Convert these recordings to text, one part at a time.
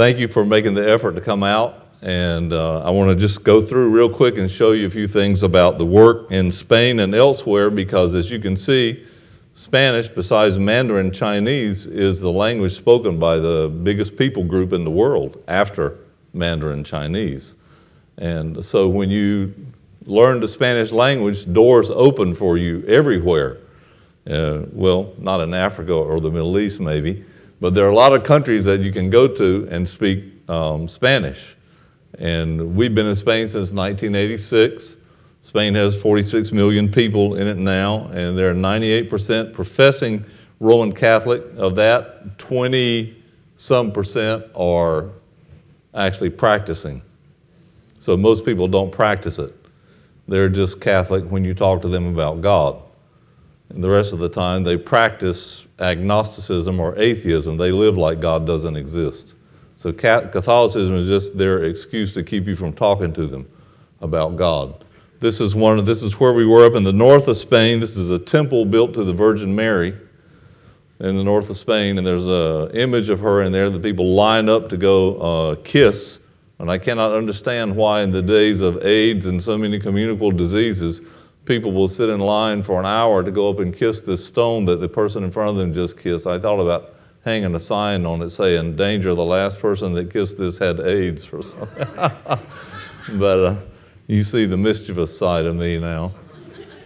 thank you for making the effort to come out. And uh, I want to just go through real quick and show you a few things about the work in Spain and elsewhere because, as you can see, Spanish, besides Mandarin Chinese, is the language spoken by the biggest people group in the world after Mandarin Chinese. And so when you learn the Spanish language, doors open for you everywhere. Uh, well, not in Africa or the Middle East, maybe, but there are a lot of countries that you can go to and speak um, Spanish. And we've been in Spain since 1986. Spain has 46 million people in it now, and there are 98% professing Roman Catholic. Of that, 20 some percent are actually practicing. So most people don't practice it. They're just Catholic when you talk to them about God. And the rest of the time, they practice agnosticism or atheism. They live like God doesn't exist. So Catholicism is just their excuse to keep you from talking to them about God. This is one. This is where we were up in the north of Spain. This is a temple built to the Virgin Mary in the north of Spain, and there's an image of her in there that people line up to go uh, kiss. And I cannot understand why, in the days of AIDS and so many communicable diseases, people will sit in line for an hour to go up and kiss this stone that the person in front of them just kissed. I thought about hanging a sign on it saying, Danger, the last person that kissed this had AIDS or something. but uh, you see the mischievous side of me now.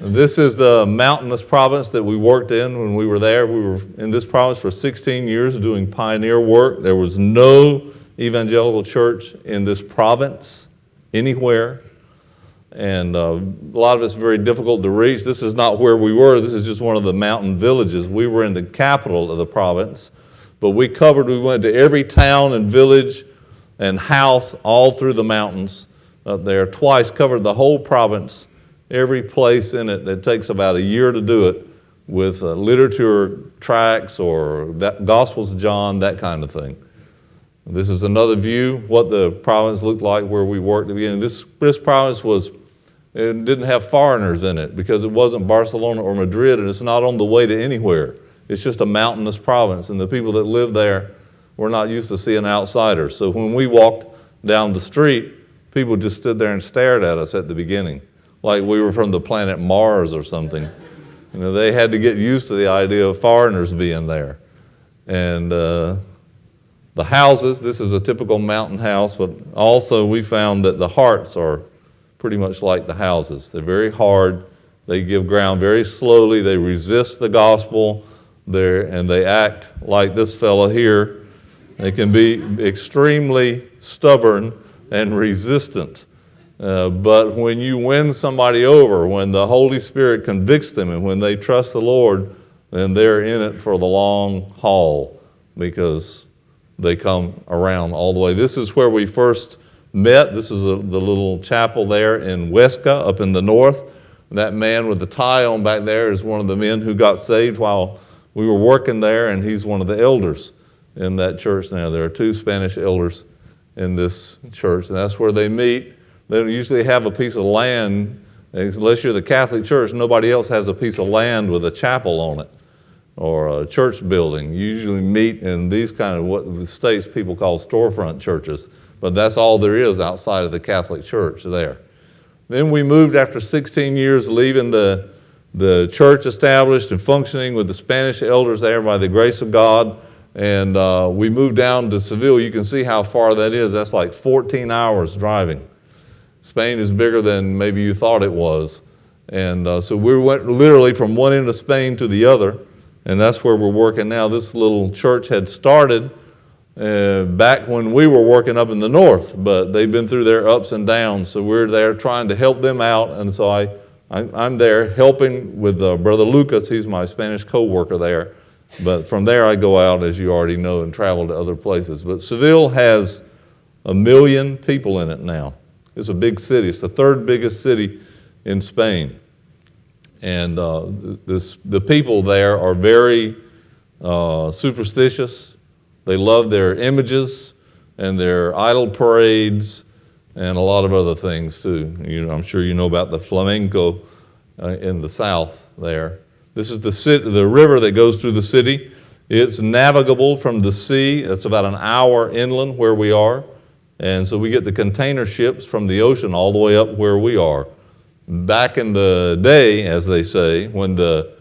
This is the mountainous province that we worked in when we were there. We were in this province for 16 years doing pioneer work. There was no evangelical church in this province anywhere. And uh, a lot of it's very difficult to reach. This is not where we were. This is just one of the mountain villages. We were in the capital of the province, but we covered, we went to every town and village and house all through the mountains up there, twice covered the whole province, every place in it. It takes about a year to do it with uh, literature tracts or Gospels of John, that kind of thing. This is another view, what the province looked like where we worked at the beginning. This, this province was, it didn't have foreigners in it because it wasn't Barcelona or Madrid and it's not on the way to anywhere. It's just a mountainous province, and the people that live there were not used to seeing outsiders. So when we walked down the street, people just stood there and stared at us at the beginning, like we were from the planet Mars or something. You know, they had to get used to the idea of foreigners being there. And uh, the houses, this is a typical mountain house, but also we found that the hearts are pretty much like the houses. They're very hard, they give ground very slowly, they resist the gospel there and they act like this fellow here. They can be extremely stubborn and resistant. Uh, but when you win somebody over, when the Holy Spirit convicts them, and when they trust the Lord, then they're in it for the long haul because they come around all the way. This is where we first met. This is a, the little chapel there in Huesca, up in the north. That man with the tie on back there is one of the men who got saved while we were working there, and he's one of the elders in that church now. There are two Spanish elders in this church, and that's where they meet. They usually have a piece of land, unless you're the Catholic Church, nobody else has a piece of land with a chapel on it or a church building. You usually meet in these kind of what the states people call storefront churches, but that's all there is outside of the Catholic Church there. Then we moved after 16 years, leaving the the church established and functioning with the Spanish elders there by the grace of God. And uh, we moved down to Seville. You can see how far that is. That's like 14 hours driving. Spain is bigger than maybe you thought it was. And uh, so we went literally from one end of Spain to the other. And that's where we're working now. This little church had started uh, back when we were working up in the north, but they've been through their ups and downs. So we're there trying to help them out. And so I I'm there helping with uh, Brother Lucas. He's my Spanish co worker there. But from there, I go out, as you already know, and travel to other places. But Seville has a million people in it now. It's a big city, it's the third biggest city in Spain. And uh, this, the people there are very uh, superstitious. They love their images and their idol parades and a lot of other things too. You I'm sure you know about the flamenco uh, in the south there. This is the, the river that goes through the city. It's navigable from the sea. It's about an hour inland where we are. And so we get the container ships from the ocean all the way up where we are. Back in the day, as they say, when the,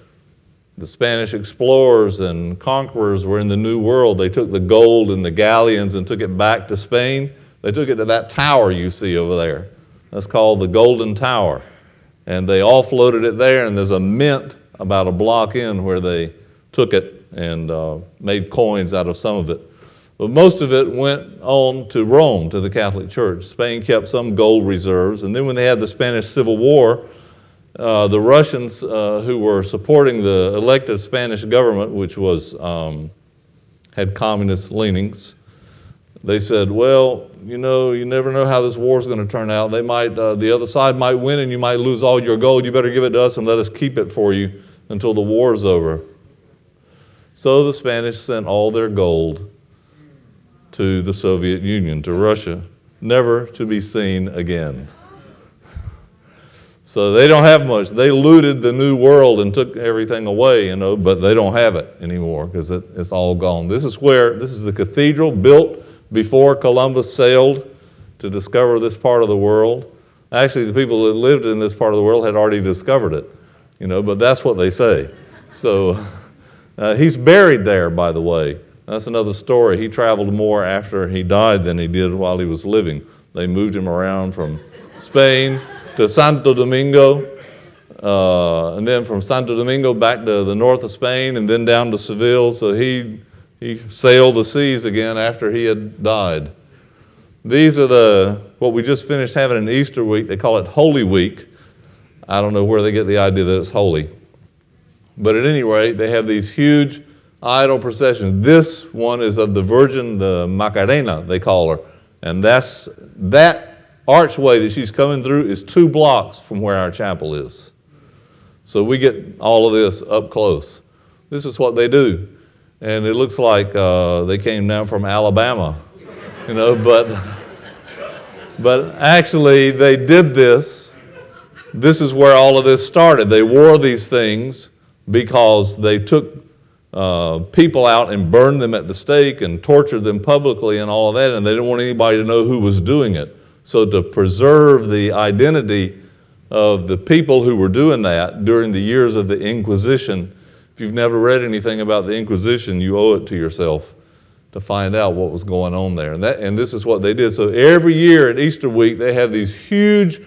the Spanish explorers and conquerors were in the New World, they took the gold in the galleons and took it back to Spain. They took it to that tower you see over there. That's called the Golden Tower. And they offloaded it there, and there's a mint about a block in where they took it and uh, made coins out of some of it. But most of it went on to Rome, to the Catholic Church. Spain kept some gold reserves. And then when they had the Spanish Civil War, uh, the Russians uh, who were supporting the elected Spanish government, which was, um, had communist leanings, they said, well, you know, you never know how this war is going to turn out. They might, uh, the other side might win and you might lose all your gold. You better give it to us and let us keep it for you until the war is over. So the Spanish sent all their gold to the Soviet Union, to Russia, never to be seen again. So they don't have much. They looted the new world and took everything away, you know, but they don't have it anymore because it, it's all gone. This is where, this is the cathedral built before Columbus sailed to discover this part of the world. Actually, the people that lived in this part of the world had already discovered it, you know, but that's what they say. So uh, he's buried there, by the way. That's another story. He traveled more after he died than he did while he was living. They moved him around from Spain to Santo Domingo, uh, and then from Santo Domingo back to the north of Spain, and then down to Seville. So he, he sailed the seas again after he had died. These are the what we just finished having an Easter week. They call it Holy Week. I don't know where they get the idea that it's holy. But at any rate, they have these huge idol processions. This one is of the Virgin, the Macarena, they call her. And that's that archway that she's coming through is two blocks from where our chapel is. So we get all of this up close. This is what they do. And it looks like uh, they came down from Alabama, you know, but, but actually they did this. This is where all of this started. They wore these things because they took uh, people out and burned them at the stake and tortured them publicly and all of that, and they didn't want anybody to know who was doing it. So, to preserve the identity of the people who were doing that during the years of the Inquisition, if you've never read anything about the Inquisition, you owe it to yourself to find out what was going on there. And, that, and this is what they did. So, every year at Easter week, they have these huge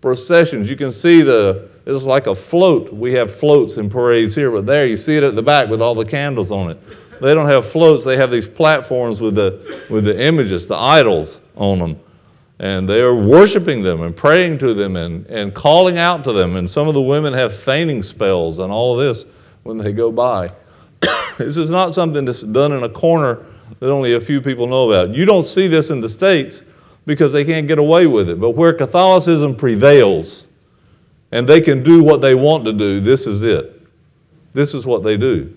processions. You can see the it's like a float. We have floats in parades here, but there you see it at the back with all the candles on it. They don't have floats, they have these platforms with the, with the images, the idols on them. And they are worshiping them and praying to them and, and calling out to them. And some of the women have fainting spells and all this when they go by. this is not something that's done in a corner that only a few people know about. You don't see this in the States because they can't get away with it. But where Catholicism prevails, and they can do what they want to do, this is it. This is what they do.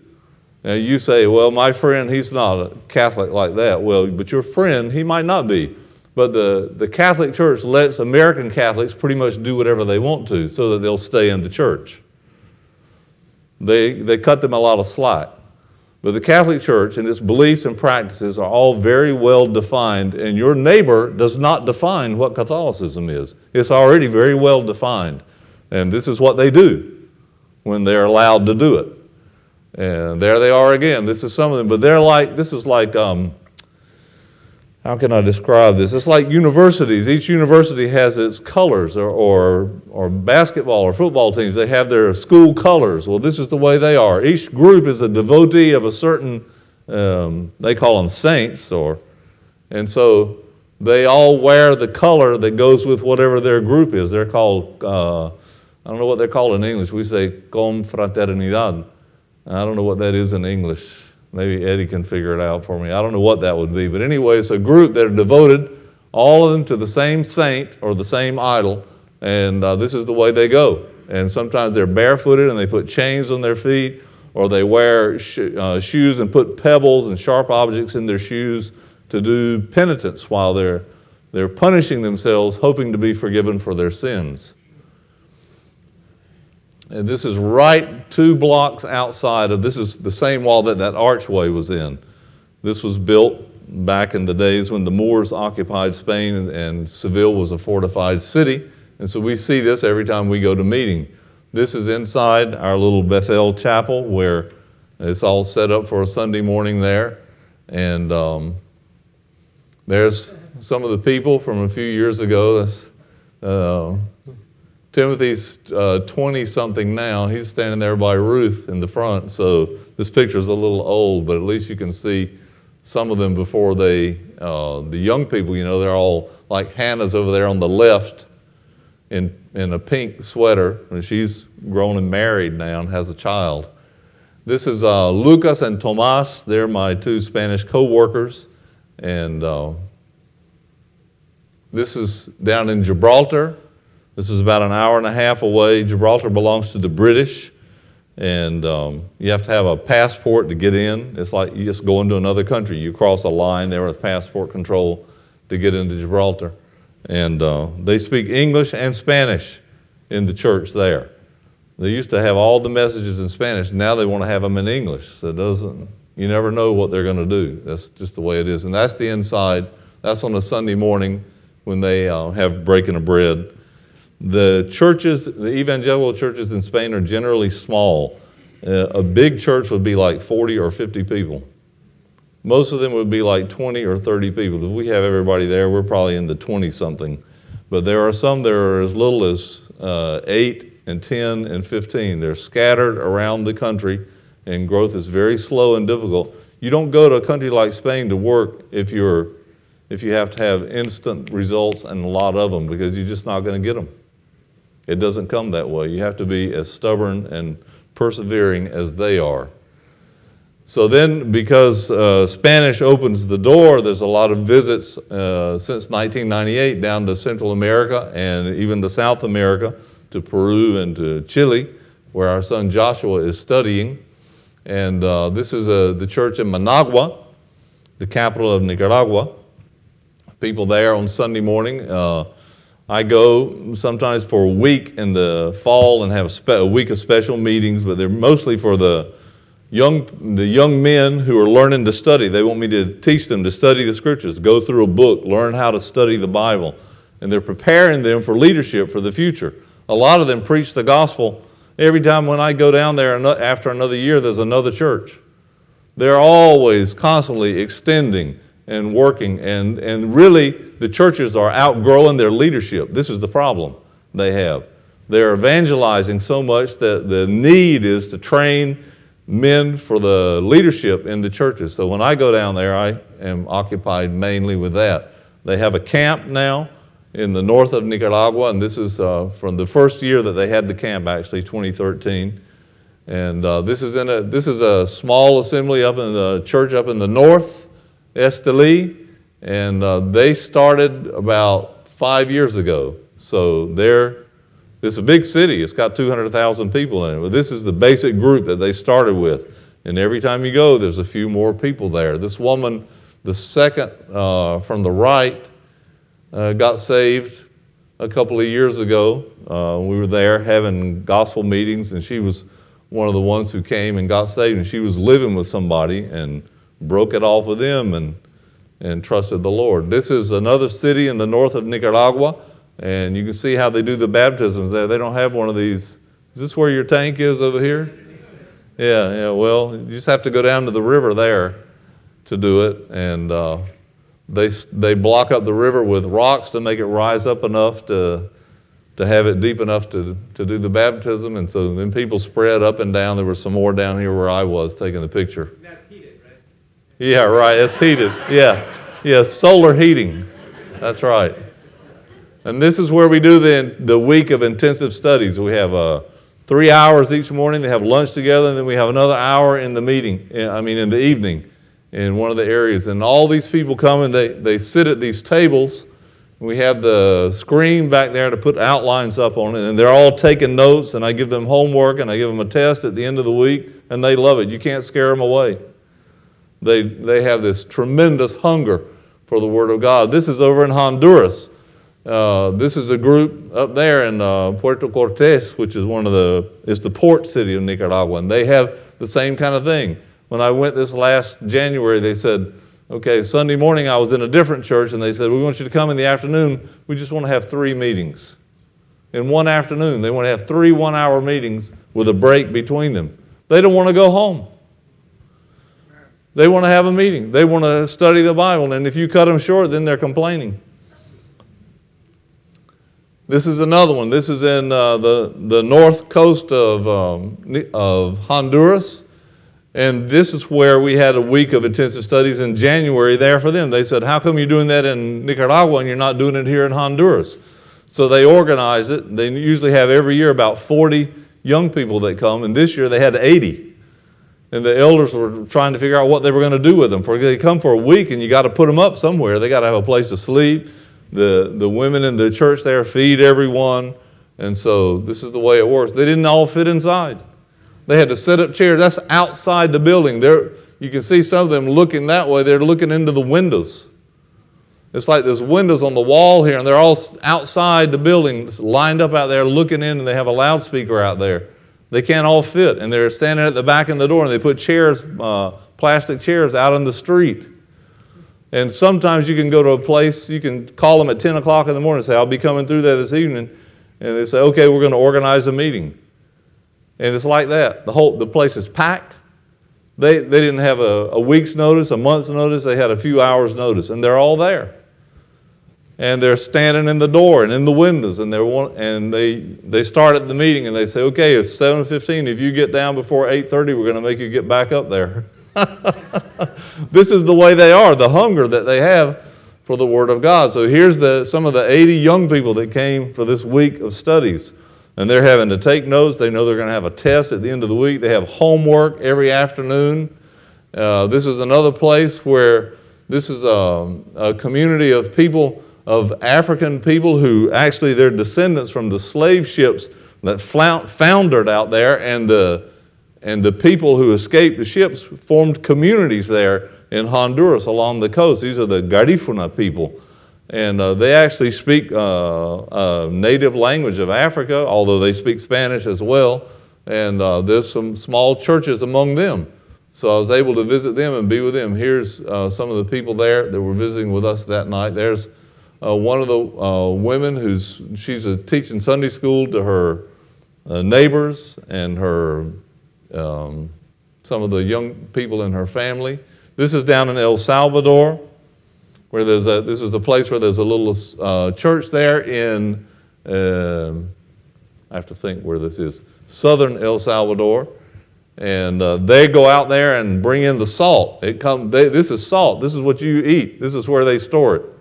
Now you say, well, my friend, he's not a Catholic like that. Well, but your friend, he might not be. But the, the Catholic Church lets American Catholics pretty much do whatever they want to so that they'll stay in the church. They, they cut them a lot of slack. But the Catholic Church and its beliefs and practices are all very well defined, and your neighbor does not define what Catholicism is. It's already very well defined. And this is what they do when they're allowed to do it. And there they are again. This is some of them, but they're like, this is like, um, how can I describe this? It's like universities. Each university has its colors, or, or, or basketball or football teams, they have their school colors. Well, this is the way they are. Each group is a devotee of a certain, um, they call them saints, or, and so they all wear the color that goes with whatever their group is. They're called uh, I don't know what they're called in English. We say confraternidad. I don't know what that is in English. Maybe Eddie can figure it out for me. I don't know what that would be. But anyway, it's a group that are devoted, all of them to the same saint or the same idol, and uh, this is the way they go. And sometimes they're barefooted and they put chains on their feet, or they wear sh- uh, shoes and put pebbles and sharp objects in their shoes to do penitence while they're, they're punishing themselves, hoping to be forgiven for their sins. And this is right two blocks outside of this is the same wall that that archway was in. This was built back in the days when the Moors occupied Spain and, and Seville was a fortified city. And so we see this every time we go to meeting. This is inside our little Bethel chapel where it's all set up for a Sunday morning there. And um, there's some of the people from a few years ago. Uh, Timothy's 20 uh, now. He's standing there by Ruth in the front. So this picture is a little old, but at least you can see some of them before they, uh, the young people, you know, they're all like Hannah's over there on the left in, in a pink sweater, and she's grown and married now and has a child. This is uh, Lucas and Tomas. They're my two Spanish co workers. And uh, this is down in Gibraltar. This is about an hour and a half away. Gibraltar belongs to the British and um, you have to have a passport to get in. It's like you just go into another country. You cross a line there with passport control to get into Gibraltar. And uh, they speak English and Spanish in the church there. They used to have all the messages in Spanish. Now they want to have them in English. So it doesn't, you never know what they're going to do. That's just the way it is. And that's the inside. That's on a Sunday morning when they uh, have breaking of bread. The churches, the evangelical churches in Spain are generally small. Uh, a big church would be like 40 or 50 people. Most of them would be like 20 or 30 people. If we have everybody there, we're probably in the 20 something. But there are some that are as little as uh, 8 and 10 and 15. They're scattered around the country, and growth is very slow and difficult. You don't go to a country like Spain to work if, you're, if you have to have instant results and a lot of them because you're just not going to get them. It doesn't come that way. You have to be as stubborn and persevering as they are. So then, because uh, Spanish opens the door, there's a lot of visits uh, since 1998 down to Central America and even to South America, to Peru and to Chile, where our son Joshua is studying. And uh, this is uh, the church in Managua, the capital of Nicaragua. People there on Sunday morning uh, I go sometimes for a week in the fall and have a, week of special meetings, but they're mostly for the young, the young men who are learning to study. They want me to teach them to study the scriptures, go through a book, learn how to study the Bible. And they're preparing them for leadership for the future. A lot of them preach the gospel. Every time when I go down there after another year, there's another church. They're always constantly extending and working. And, and really, the churches are outgrowing their leadership. This is the problem they have. They're evangelizing so much that the need is to train men for the leadership in the churches. So when I go down there, I am occupied mainly with that. They have a camp now in the north of Nicaragua, and this is uh, from the first year that they had the camp, actually, 2013. And uh, this is in a this is a small assembly up in the church up in the north, Esteli, and uh, they started about five years ago. So they're, it's a big city. It's got 200,000 people in it. But this is the basic group that they started with. And every time you go, there's a few more people there. This woman, the second uh, from the right, uh, got saved a couple of years ago. Uh, we were there having gospel meetings, and she was one of the ones who came and got saved. And she was living with somebody, and broke it off with them and, and trusted the Lord. This is another city in the north of Nicaragua, and you can see how they do the baptisms there. They don't have one of these. Is this where your tank is over here? Yeah, yeah. Well, you just have to go down to the river there to do it, and uh, they they block up the river with rocks to make it rise up enough to to have it deep enough to to do the baptism. And so then people spread up and down. There were some more down here where I was taking the picture. Yeah, right. It's heated. Yeah. Yeah, solar heating. That's right. And this is where we do the, the week of intensive studies. We have uh, three hours each morning. They have lunch together, and then we have another hour in the meeting, I mean, in the evening in one of the areas. And all these people come and they, they sit at these tables. We have the screen back there to put outlines up on it, and they're all taking notes, and I give them homework, and I give them a test at the end of the week, and they love it. You can't scare them away. They, they have this tremendous hunger for the Word of God. This is over in Honduras. Uh, this is a group up there in uh, Puerto Cortes, which is one of the is the port city of Nicaragua, and they have the same kind of thing. When I went this last January, they said, "Okay, Sunday morning I was in a different church, and they said we want you to come in the afternoon. We just want to have three meetings in one afternoon. They want to have three one-hour meetings with a break between them. They don't want to go home." They want to have a meeting. They want to study the Bible. And if you cut them short, then they're complaining. This is another one. This is in uh, the, the north coast of, um, of Honduras. And this is where we had a week of intensive studies in January there for them. They said, How come you're doing that in Nicaragua and you're not doing it here in Honduras? So they organized it. They usually have every year about 40 young people that come, and this year they had 80 and the elders were trying to figure out what they were going to do with them. For they come for a week, and you got to put them up somewhere. They got to have a place to sleep. The the women in the church there feed everyone, and so this is the way it works. They didn't all fit inside. They had to set up chairs. That's outside the building. There, you can see some of them looking that way. They're looking into the windows. It's like there's windows on the wall here, and they're all outside the building, lined up out there, looking in, and they have a loudspeaker out there. They can't all fit, and they're standing at the back of the door, and they put chairs, uh, plastic chairs, out on the street. And sometimes you can go to a place, you can call them at 10 o'clock in the morning and say, I'll be coming through there this evening. And they say, okay, we're going to organize a meeting. And it's like that. The whole the place is packed. They, they didn't have a, a week's notice, a month's notice, they had a few hours' notice, and they're all there and they're standing in the door and in the windows and they're and they they start at the meeting and they say okay it's 7.15 if you get down before 8.30 we're going to make you get back up there. This is the way they are the hunger that they have for the word of god. So here's the some of the 80 young people that came for this week of studies. And they're having to take notes. They know they're going to have a test at the end of the week. They have homework every afternoon. Uh, this is another place where this is a, a community of people of African people who actually they're descendants from the slave ships that foundered out there, and the, and the people who escaped the ships formed communities there in Honduras along the coast. These are the Garifuna people. And uh, they actually speak uh, native language of Africa, although they speak Spanish as well. And uh, there's some small churches among them. So I was able to visit them and be with them. Here's uh, some of the people there that were visiting with us that night. There's uh, one of the uh, women who's she's teaching Sunday school to her uh, neighbors and her um, some of the young people in her family. This is down in El Salvador, where there's a this is a place where there's a little uh, church there in um, I have to think where this is southern El Salvador. And uh, they go out there and bring in the salt. It come, they, this is salt. This is what you eat. This is where they store it.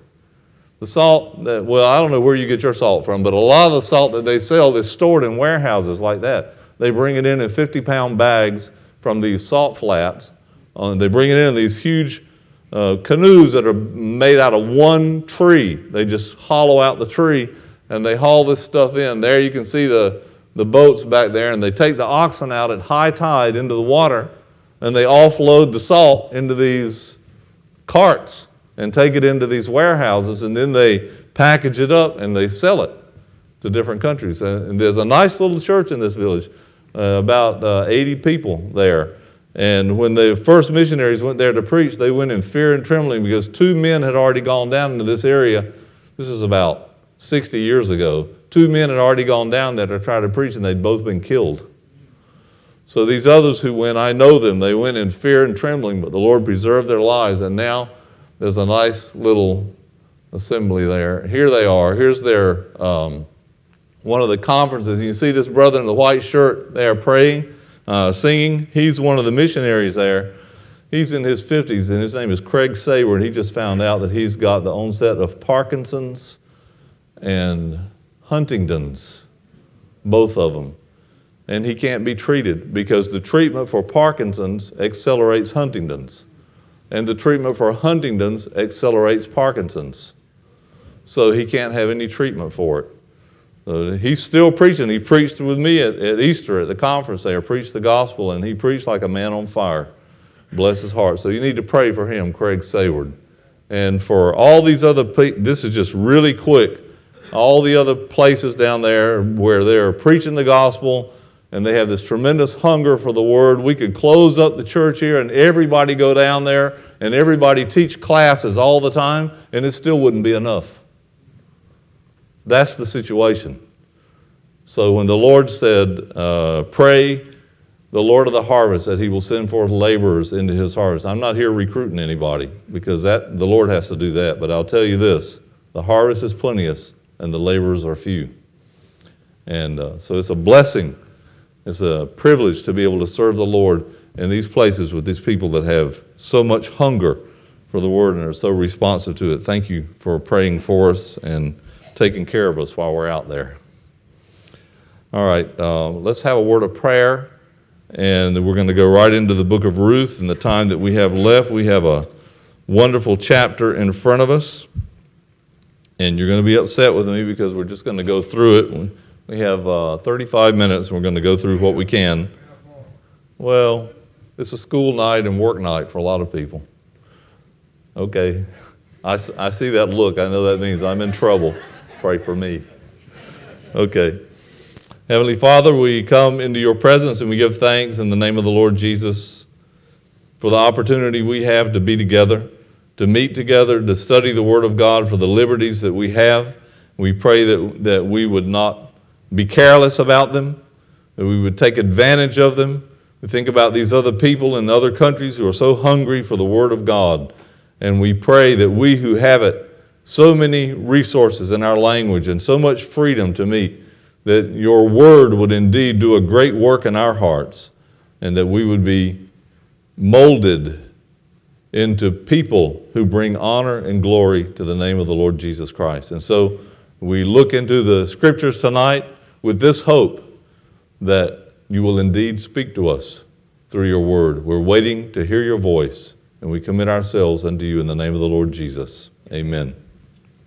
The salt, that, well, I don't know where you get your salt from, but a lot of the salt that they sell is stored in warehouses like that. They bring it in in 50 pound bags from these salt flats. Uh, they bring it in in these huge uh, canoes that are made out of one tree. They just hollow out the tree and they haul this stuff in. There you can see the, the boats back there, and they take the oxen out at high tide into the water and they offload the salt into these carts and take it into these warehouses, and then they package it up and they sell it to different countries. And there's a nice little church in this village, uh, about uh, 80 people there. And when the first missionaries went there to preach, they went in fear and trembling because two men had already gone down into this area. This is about 60 years ago. Two men had already gone down there to try to preach, and they'd both been killed. So these others who went, I know them. They went in fear and trembling, but the Lord preserved their lives. And now there's a nice little assembly there. Here they are. Here's their um, one of the conferences. You see this brother in the white shirt there praying, uh, singing. He's one of the missionaries there. He's in his 50s, and his name is Craig Sayward. He just found out that he's got the onset of Parkinson's and Huntington's, both of them. And he can't be treated because the treatment for Parkinson's accelerates Huntington's and the treatment for Huntington's accelerates Parkinson's. So he can't have any treatment for it. Uh, he's still preaching. He preached with me at, at Easter at the conference there, preached the gospel, and he preached like a man on fire. Bless his heart. So you need to pray for him, Craig Sayward. And for all these other people, this is just really quick. all the other places down there where they're preaching the gospel and they have this tremendous hunger for the word. We could close up the church here and everybody go down there and everybody teach classes all the time, and it still wouldn't be enough. That's the situation. So when the Lord said, uh, Pray the Lord of the harvest that he will send forth laborers into his harvest. I'm not here recruiting anybody because that, the Lord has to do that. But I'll tell you this the harvest is plenteous and the laborers are few. And uh, so it's a blessing, it's a privilege to be able to serve the Lord in these places with these people that have so much hunger for the word and are so responsive to it. Thank you for praying for us and taking care of us while we're out there. All right, uh, let's have a word of prayer, and we're going to go right into the book of Ruth. In the time that we have left, we have a wonderful chapter in front of us, and you're going to be upset with me because we're just going to go through it. We have uh, 35 minutes, we're going to go through what we can. Well, it's a school night and work night for a lot of people. Okay, I, I see that look. I know that means I'm in trouble. Pray for me. Okay. Heavenly Father, we come into your presence and we give thanks in the name of the Lord Jesus for the opportunity we have to be together, to meet together, to study the Word of God for the liberties that we have. We pray that, that we would not be careless about them, that we would take advantage of them. We think about these other people in other countries who are so hungry for the Word of God. And we pray that we who have it, so many resources in our language and so much freedom to meet, that your word would indeed do a great work in our hearts and that we would be molded into people who bring honor and glory to the name of the Lord Jesus Christ. And so we look into the scriptures tonight with this hope that you will indeed speak to us through your word. We're waiting to hear your voice, and we commit ourselves unto you in the name of the Lord Jesus. Amen.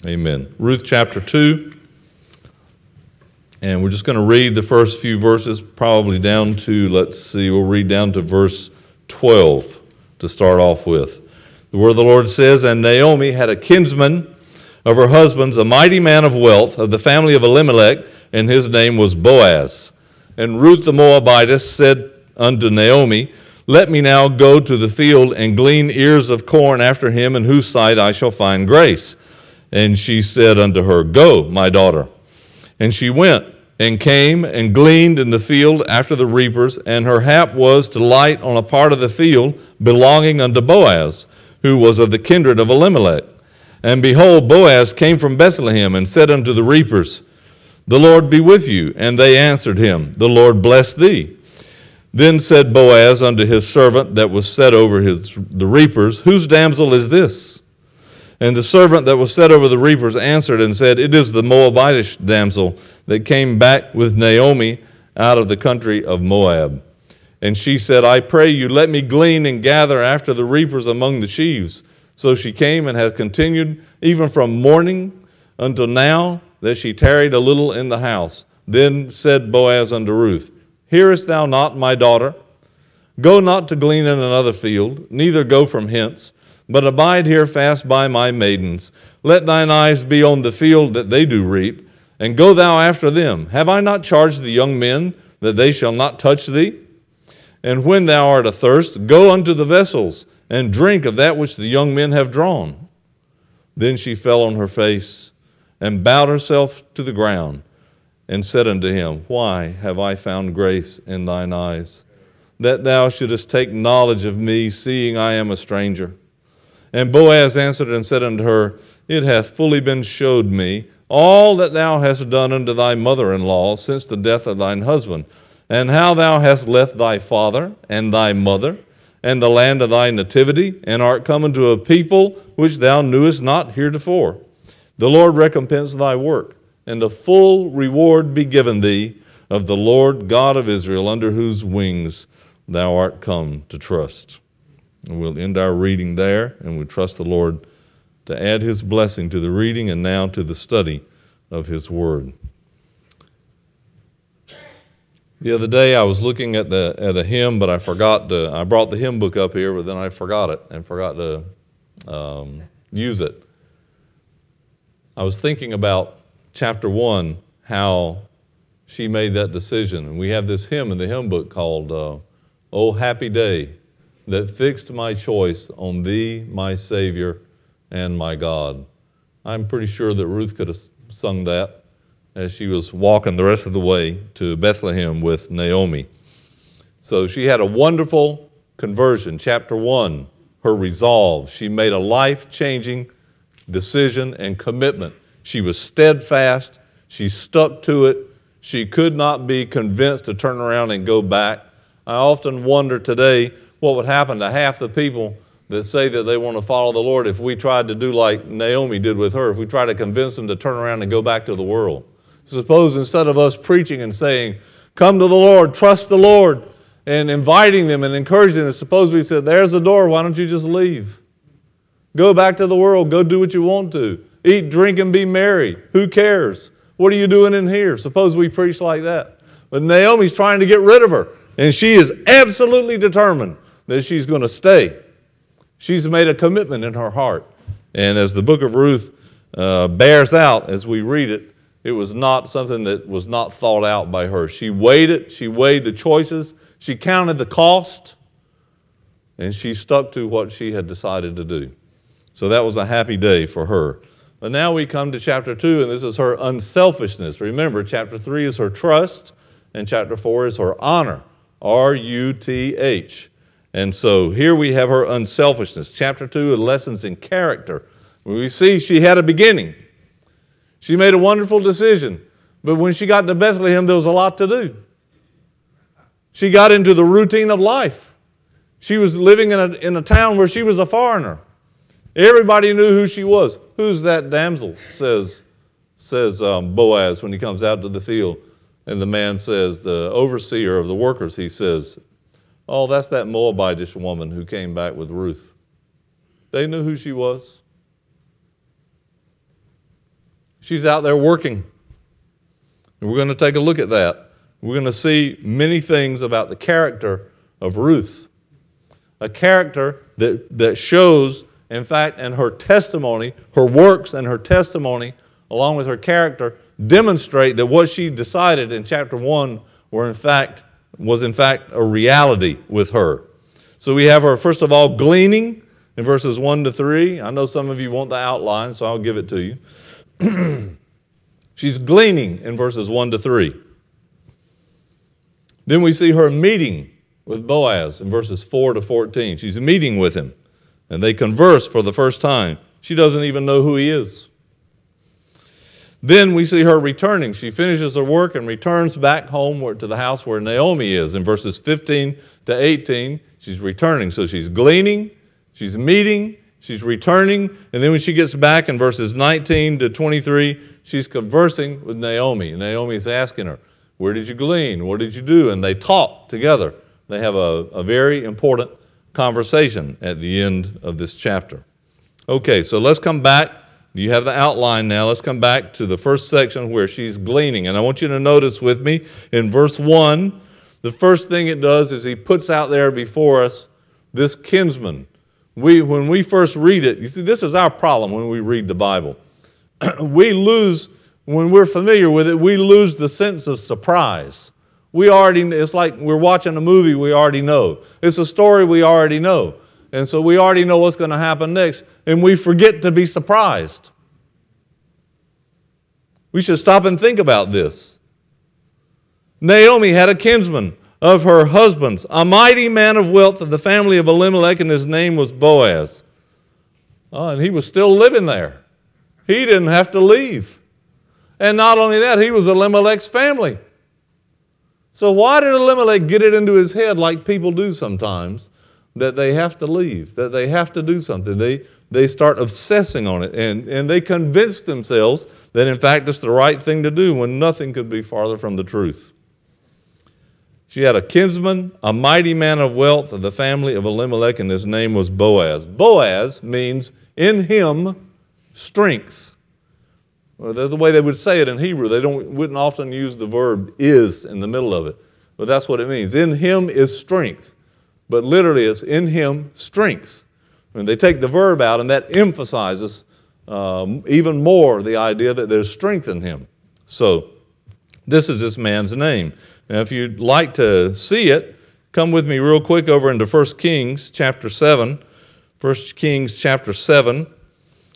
Amen. Ruth chapter 2. And we're just going to read the first few verses, probably down to, let's see, we'll read down to verse 12 to start off with. The word of the Lord says, And Naomi had a kinsman of her husband's, a mighty man of wealth, of the family of Elimelech, and his name was Boaz. And Ruth the Moabitess said unto Naomi, Let me now go to the field and glean ears of corn after him, in whose sight I shall find grace. And she said unto her, Go, my daughter. And she went and came and gleaned in the field after the reapers, and her hap was to light on a part of the field belonging unto Boaz, who was of the kindred of Elimelech. And behold, Boaz came from Bethlehem and said unto the reapers, The Lord be with you. And they answered him, The Lord bless thee. Then said Boaz unto his servant that was set over his, the reapers, Whose damsel is this? And the servant that was set over the reapers answered and said, It is the Moabitish damsel that came back with Naomi out of the country of Moab. And she said, I pray you, let me glean and gather after the reapers among the sheaves. So she came and has continued even from morning until now that she tarried a little in the house. Then said Boaz unto Ruth, Hearest thou not, my daughter? Go not to glean in another field, neither go from hence, but abide here fast by my maidens. Let thine eyes be on the field that they do reap and go thou after them. Have I not charged the young men that they shall not touch thee? And when thou art athirst, go unto the vessels, and drink of that which the young men have drawn. Then she fell on her face, and bowed herself to the ground, and said unto him, Why have I found grace in thine eyes, that thou shouldest take knowledge of me, seeing I am a stranger? And Boaz answered and said unto her, It hath fully been showed me all that thou hast done unto thy mother in law since the death of thine husband, and how thou hast left thy father and thy mother and the land of thy nativity, and art come unto a people which thou knewest not heretofore. The Lord recompense thy work, and a full reward be given thee of the Lord God of Israel, under whose wings thou art come to trust. And we'll end our reading there, and we trust the Lord to add his blessing to the reading and now to the study of his word. The other day I was looking at, the, at a hymn, but I forgot to, I brought the hymn book up here, but then I forgot it and forgot to um, use it. I was thinking about chapter 1 how she made that decision. And we have this hymn in the hymn book called uh, Oh Happy Day that fixed my choice on Thee, my Savior, and my God. I'm pretty sure that Ruth could have sung that as she was walking the rest of the way to Bethlehem with Naomi. So she had a wonderful conversion. Chapter 1, her resolve. She made a life changing decision and commitment. She was steadfast, she stuck to it. She could not be convinced to turn around and go back. I often wonder today what would happen to half the people that say that they want to follow the Lord if we tried to do like Naomi did with her, if we tried to convince them to turn around and go back to the world. Suppose instead of us preaching and saying, Come to the Lord, trust the Lord, and inviting them and encouraging them, suppose we said, There's the door, why don't you just leave? Go back to the world, go do what you want to. Eat, drink, and be merry. Who cares? What are you doing in here? Suppose we preach like that. But Naomi's trying to get rid of her, and she is absolutely determined that she's going to stay. She's made a commitment in her heart. And as the book of Ruth uh, bears out as we read it, it was not something that was not thought out by her. She weighed it, she weighed the choices, she counted the cost, and she stuck to what she had decided to do. So that was a happy day for her. But now we come to chapter 2, and this is her unselfishness. Remember, chapter 3 is her trust, and chapter 4 is her honor. R U T H. And so here we have her unselfishness. Chapter 2 lessons in character. We see she had a beginning. She made a wonderful decision. But when she got to Bethlehem, there was a lot to do. She got into the routine of life. She was living in a, in a town where she was a foreigner. Everybody knew who she was. Who's that damsel? says, says um, Boaz when he comes out to the field. And the man says, the overseer of the workers, he says, Oh, that's that Moabitish woman who came back with Ruth. They knew who she was. She's out there working. And we're going to take a look at that. We're going to see many things about the character of Ruth. A character that, that shows, in fact, and her testimony, her works and her testimony, along with her character, demonstrate that what she decided in chapter 1 were in fact was in fact a reality with her. So we have her, first of all, gleaning in verses 1 to 3. I know some of you want the outline, so I'll give it to you. She's gleaning in verses 1 to 3. Then we see her meeting with Boaz in verses 4 to 14. She's meeting with him, and they converse for the first time. She doesn't even know who he is. Then we see her returning. She finishes her work and returns back home to the house where Naomi is. In verses 15 to 18, she's returning. So she's gleaning, she's meeting, she's returning, and then when she gets back in verses 19 to 23, she's conversing with Naomi. And Naomi's asking her, Where did you glean? What did you do? And they talk together. They have a, a very important conversation at the end of this chapter. Okay, so let's come back you have the outline now. Let's come back to the first section where she's gleaning. And I want you to notice with me in verse 1, the first thing it does is he puts out there before us this kinsman. We, when we first read it, you see, this is our problem when we read the Bible. we lose, when we're familiar with it, we lose the sense of surprise. We already, it's like we're watching a movie we already know. It's a story we already know. And so we already know what's going to happen next, and we forget to be surprised. We should stop and think about this. Naomi had a kinsman of her husband's, a mighty man of wealth of the family of Elimelech, and his name was Boaz. Oh, and he was still living there. He didn't have to leave. And not only that, he was Elimelech's family. So, why did Elimelech get it into his head, like people do sometimes, that they have to leave, that they have to do something. They, they start obsessing on it, and, and they convince themselves that, in fact, it's the right thing to do when nothing could be farther from the truth. She had a kinsman, a mighty man of wealth of the family of Elimelech, and his name was Boaz. Boaz means in him strength. Well, the way they would say it in Hebrew. They don't, wouldn't often use the verb is in the middle of it, but that's what it means. In him is strength but literally it's in him strength. And they take the verb out, and that emphasizes um, even more the idea that there's strength in him. So, this is this man's name. Now, if you'd like to see it, come with me real quick over into 1 Kings chapter 7. 1 Kings chapter 7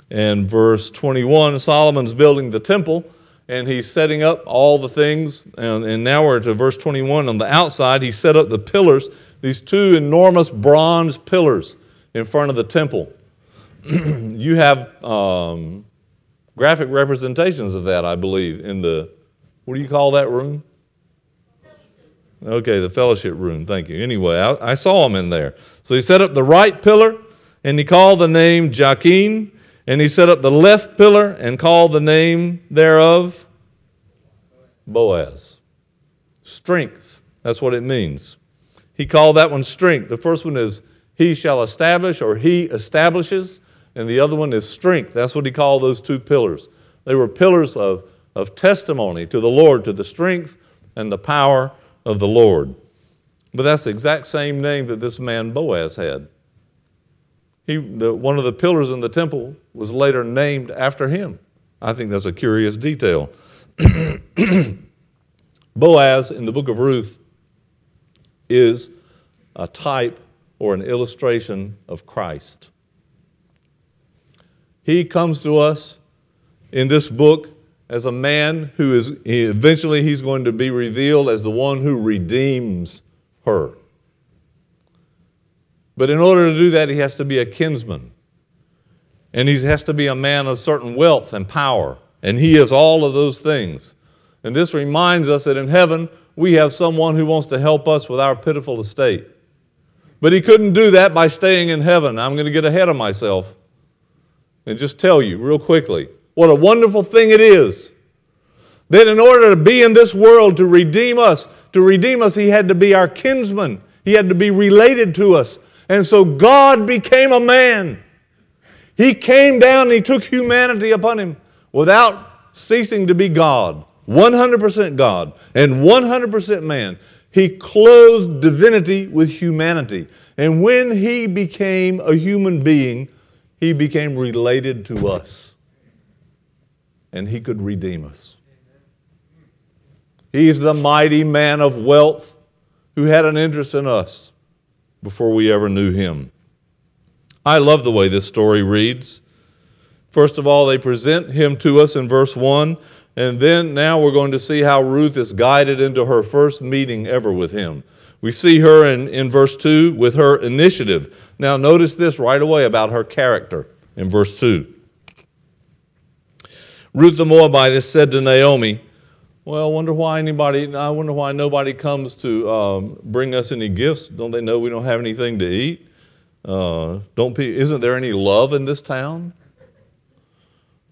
and verse 21. Solomon's building the temple and he's setting up all the things. And, and now we're to verse 21. On the outside, he set up the pillars, these two enormous bronze pillars in front of the temple. you have um, graphic representations of that, I believe, in the, what do you call that room? Okay, the fellowship room. Thank you. Anyway, I, I saw him in there. So he set up the right pillar and he called the name Jachin, and he set up the left pillar and called the name thereof Boaz. Strength. That's what it means. He called that one strength. The first one is he shall establish or he establishes, and the other one is strength. That's what he called those two pillars. They were pillars of, of testimony to the Lord, to the strength and the power of the Lord. But that's the exact same name that this man Boaz had. He, the, one of the pillars in the temple was later named after him. I think that's a curious detail. Boaz in the book of Ruth is a type or an illustration of Christ. He comes to us in this book as a man who is eventually he's going to be revealed as the one who redeems her. But in order to do that, he has to be a kinsman. And he has to be a man of certain wealth and power. And he is all of those things. And this reminds us that in heaven, we have someone who wants to help us with our pitiful estate. But he couldn't do that by staying in heaven. I'm going to get ahead of myself and just tell you real quickly what a wonderful thing it is that in order to be in this world, to redeem us, to redeem us, he had to be our kinsman. He had to be related to us. And so God became a man. He came down and he took humanity upon him without ceasing to be God. 100% God and 100% man. He clothed divinity with humanity. And when he became a human being, he became related to us and he could redeem us. He's the mighty man of wealth who had an interest in us before we ever knew him. I love the way this story reads. First of all, they present him to us in verse 1, and then now we're going to see how Ruth is guided into her first meeting ever with him. We see her in, in verse 2 with her initiative. Now, notice this right away about her character in verse 2. Ruth the Moabitess said to Naomi, Well, I wonder why anybody, I wonder why nobody comes to um, bring us any gifts. Don't they know we don't have anything to eat? Uh, don't isn't there any love in this town?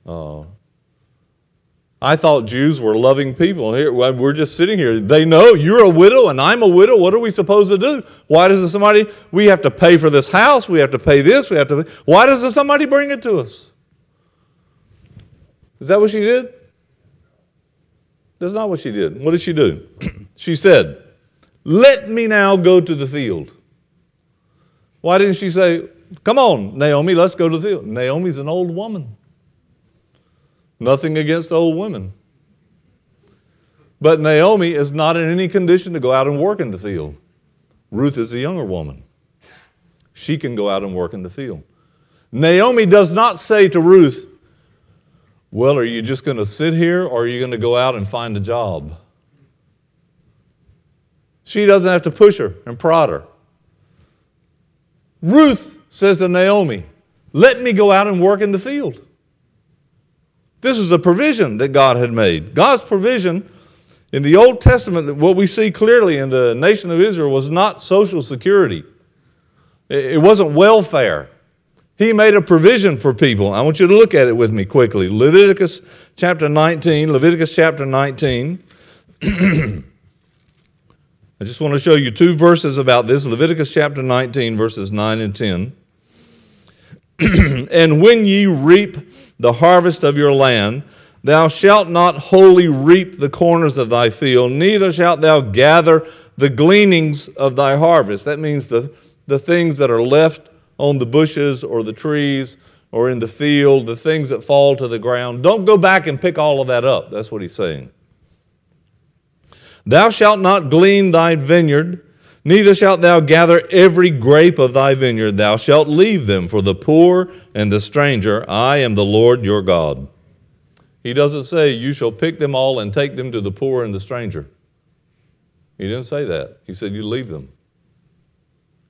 Uh, I thought Jews were loving people. Here, we're just sitting here. They know you're a widow and I'm a widow. What are we supposed to do? Why does somebody, we have to pay for this house, we have to pay this, we have to, why doesn't somebody bring it to us? Is that what she did? That's not what she did. What did she do? she said, Let me now go to the field. Why didn't she say, Come on, Naomi, let's go to the field? Naomi's an old woman. Nothing against old women. But Naomi is not in any condition to go out and work in the field. Ruth is a younger woman. She can go out and work in the field. Naomi does not say to Ruth, well, are you just going to sit here or are you going to go out and find a job? She doesn't have to push her and prod her. Ruth says to Naomi, Let me go out and work in the field. This is a provision that God had made. God's provision in the Old Testament, what we see clearly in the nation of Israel was not social security, it wasn't welfare. He made a provision for people. I want you to look at it with me quickly. Leviticus chapter 19, Leviticus chapter 19. I just want to show you two verses about this Leviticus chapter 19, verses 9 and 10. and when ye reap the harvest of your land, thou shalt not wholly reap the corners of thy field, neither shalt thou gather the gleanings of thy harvest. That means the, the things that are left on the bushes or the trees, or in the field, the things that fall to the ground. Don't go back and pick all of that up. That's what he's saying. Thou shalt not glean thy vineyard, neither shalt thou gather every grape of thy vineyard. Thou shalt leave them for the poor and the stranger. I am the Lord your God. He doesn't say, You shall pick them all and take them to the poor and the stranger. He didn't say that. He said, You leave them.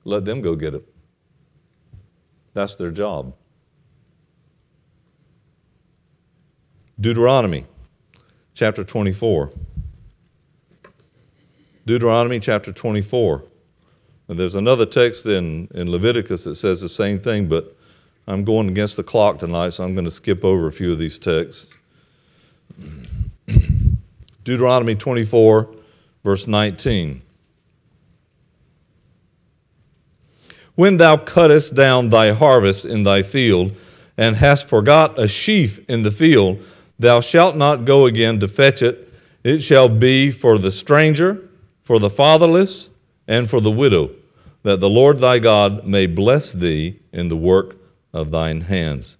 Let them go get it. That's their job. Deuteronomy chapter 24. Deuteronomy chapter 24. And there's another text in, in Leviticus that says the same thing, but I'm going against the clock tonight, so I'm going to skip over a few of these texts. Deuteronomy 24, verse 19. When thou cuttest down thy harvest in thy field, and hast forgot a sheaf in the field, thou shalt not go again to fetch it. It shall be for the stranger, for the fatherless, and for the widow, that the Lord thy God may bless thee in the work of thine hands.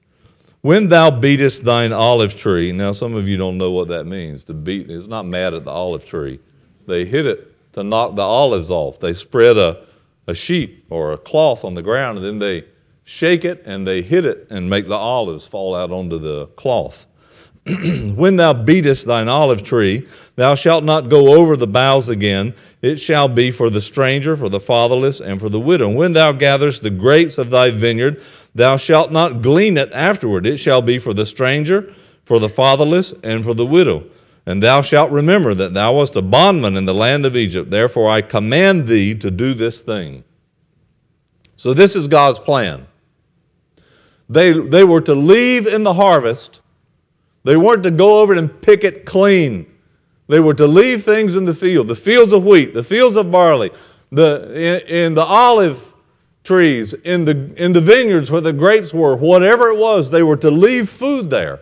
When thou beatest thine olive tree, now some of you don't know what that means. To beat is not mad at the olive tree. They hit it to knock the olives off. They spread a a sheet or a cloth on the ground, and then they shake it and they hit it and make the olives fall out onto the cloth. when thou beatest thine olive tree, thou shalt not go over the boughs again. It shall be for the stranger, for the fatherless, and for the widow. And when thou gatherest the grapes of thy vineyard, thou shalt not glean it afterward. It shall be for the stranger, for the fatherless, and for the widow. And thou shalt remember that thou wast a bondman in the land of Egypt. Therefore I command thee to do this thing. So this is God's plan. They, they were to leave in the harvest. They weren't to go over and pick it clean. They were to leave things in the field, the fields of wheat, the fields of barley, the, in, in the olive trees, in the, in the vineyards where the grapes were, whatever it was, they were to leave food there.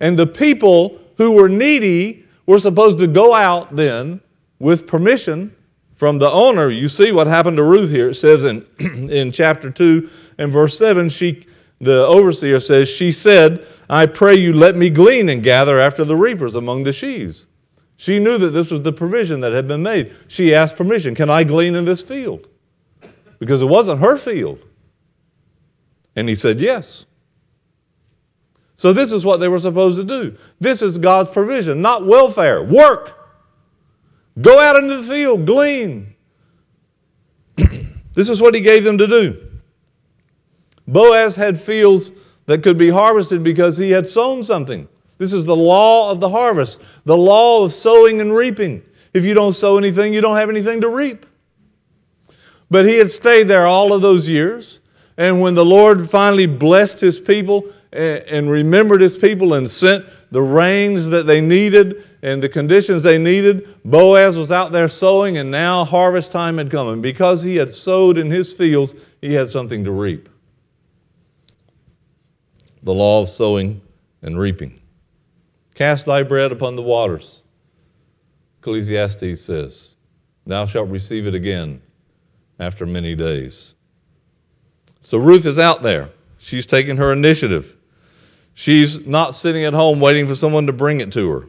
And the people who were needy were supposed to go out then with permission from the owner. You see what happened to Ruth here. It says in, in chapter 2 and verse 7, she, the overseer says, She said, I pray you let me glean and gather after the reapers among the sheaves. She knew that this was the provision that had been made. She asked permission Can I glean in this field? Because it wasn't her field. And he said, Yes. So, this is what they were supposed to do. This is God's provision, not welfare. Work. Go out into the field, glean. this is what he gave them to do. Boaz had fields that could be harvested because he had sown something. This is the law of the harvest, the law of sowing and reaping. If you don't sow anything, you don't have anything to reap. But he had stayed there all of those years. And when the Lord finally blessed his people, and remembered his people and sent the rains that they needed and the conditions they needed. Boaz was out there sowing, and now harvest time had come. And because he had sowed in his fields, he had something to reap. The law of sowing and reaping. Cast thy bread upon the waters. Ecclesiastes says, Thou shalt receive it again after many days. So Ruth is out there. She's taking her initiative. She's not sitting at home waiting for someone to bring it to her.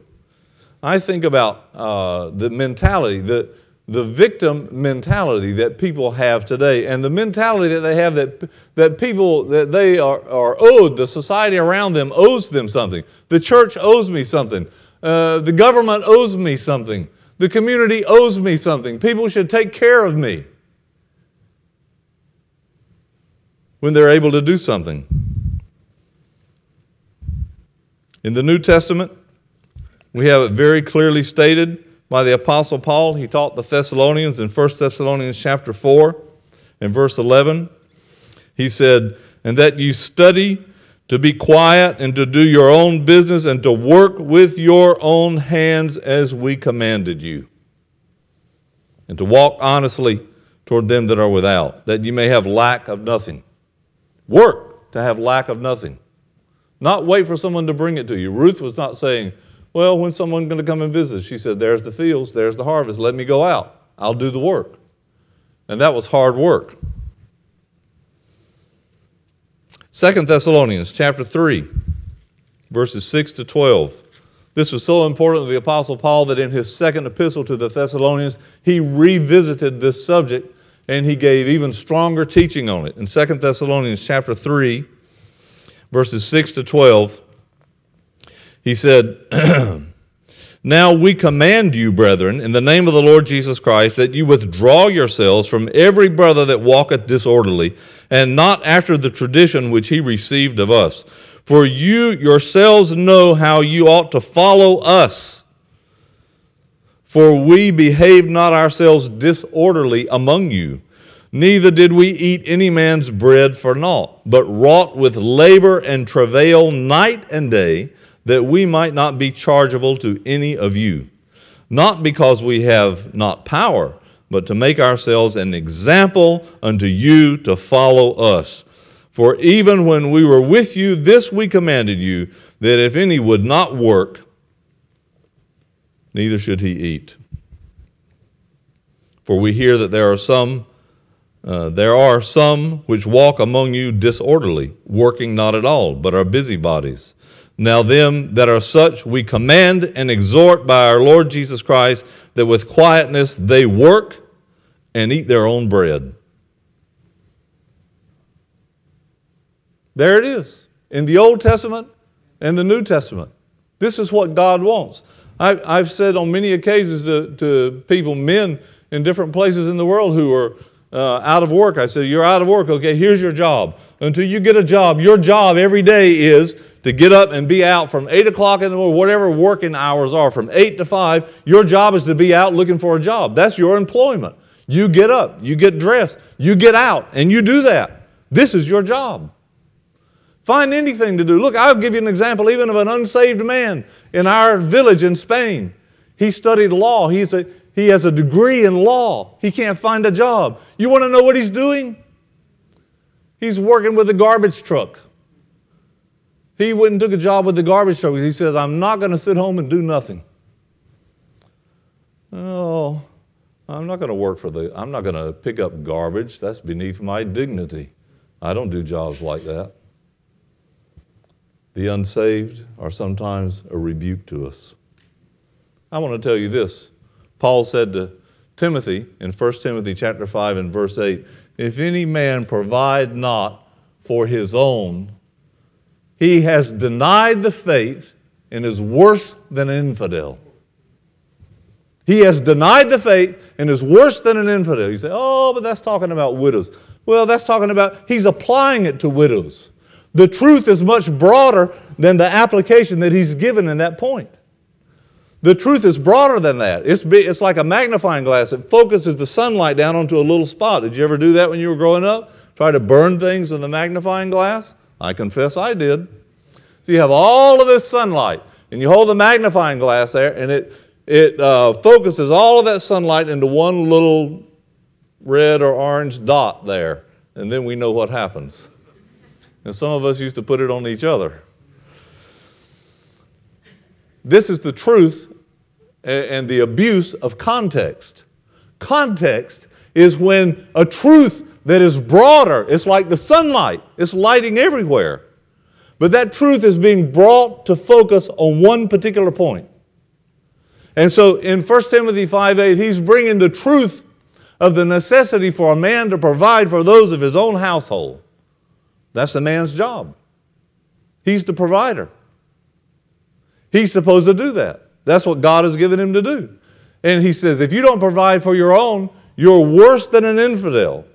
I think about uh, the mentality, the, the victim mentality that people have today, and the mentality that they have that, that people that they are, are owed, the society around them owes them something. The church owes me something. Uh, the government owes me something. The community owes me something. People should take care of me when they're able to do something. In the New Testament, we have it very clearly stated by the Apostle Paul. He taught the Thessalonians in 1 Thessalonians chapter 4 and verse 11. He said, And that you study to be quiet and to do your own business and to work with your own hands as we commanded you. And to walk honestly toward them that are without, that you may have lack of nothing. Work to have lack of nothing. Not wait for someone to bring it to you. Ruth was not saying, Well, when's someone going to come and visit? She said, There's the fields, there's the harvest. Let me go out. I'll do the work. And that was hard work. Second Thessalonians chapter 3, verses 6 to 12. This was so important to the Apostle Paul that in his second epistle to the Thessalonians, he revisited this subject and he gave even stronger teaching on it. In Second Thessalonians chapter 3, verses 6 to 12, he said, Now we command you, brethren, in the name of the Lord Jesus Christ, that you withdraw yourselves from every brother that walketh disorderly, and not after the tradition which he received of us. For you yourselves know how you ought to follow us. For we behaved not ourselves disorderly among you, neither did we eat any man's bread for naught, but wrought with labor and travail night and day that we might not be chargeable to any of you, not because we have not power, but to make ourselves an example unto you to follow us. For even when we were with you, this we commanded you, that if any would not work, neither should he eat. For we hear that there are some uh, there are some which walk among you disorderly, working not at all, but are busybodies. Now, them that are such we command and exhort by our Lord Jesus Christ that with quietness they work and eat their own bread. There it is in the Old Testament and the New Testament. This is what God wants. I, have said on many occasions to, to, people, men in different places in the world who are uh, out of work, I said, You're out of work. Okay, here's your job. Until you get a job, your job every day is to get up and be out from 8 o'clock in the morning, whatever working hours are, from 8 to 5, your job is to be out looking for a job. That's your employment. You get up, you get dressed, you get out, and you do that. This is your job. Find anything to do. Look, I'll give you an example even of an unsaved man in our village in Spain. He studied law. He's a, he has a degree in law. He can't find a job. You want to know what he's doing? He's working with a garbage truck. He went and took a job with the garbage truck. He says, I'm not going to sit home and do nothing. Oh, I'm not going to work for the, I'm not going to pick up garbage. That's beneath my dignity. I don't do jobs like that. The unsaved are sometimes a rebuke to us. I want to tell you this. Paul said to Timothy in 1 Timothy chapter 5 and verse 8, if any man provide not for his own, he has denied the faith and is worse than an infidel. He has denied the faith and is worse than an infidel. You say, oh, but that's talking about widows. Well, that's talking about, he's applying it to widows. The truth is much broader than the application that he's given in that point. The truth is broader than that. It's, it's like a magnifying glass. It focuses the sunlight down onto a little spot. Did you ever do that when you were growing up? Try to burn things with a magnifying glass? I confess I did. So you have all of this sunlight, and you hold the magnifying glass there, and it, it uh, focuses all of that sunlight into one little red or orange dot there, and then we know what happens. And some of us used to put it on each other. This is the truth and the abuse of context. Context is when a truth that is broader. It's like the sunlight, it's lighting everywhere. But that truth is being brought to focus on one particular point. And so in 1 Timothy 5 8, he's bringing the truth of the necessity for a man to provide for those of his own household. That's the man's job. He's the provider. He's supposed to do that. That's what God has given him to do. And he says, if you don't provide for your own, you're worse than an infidel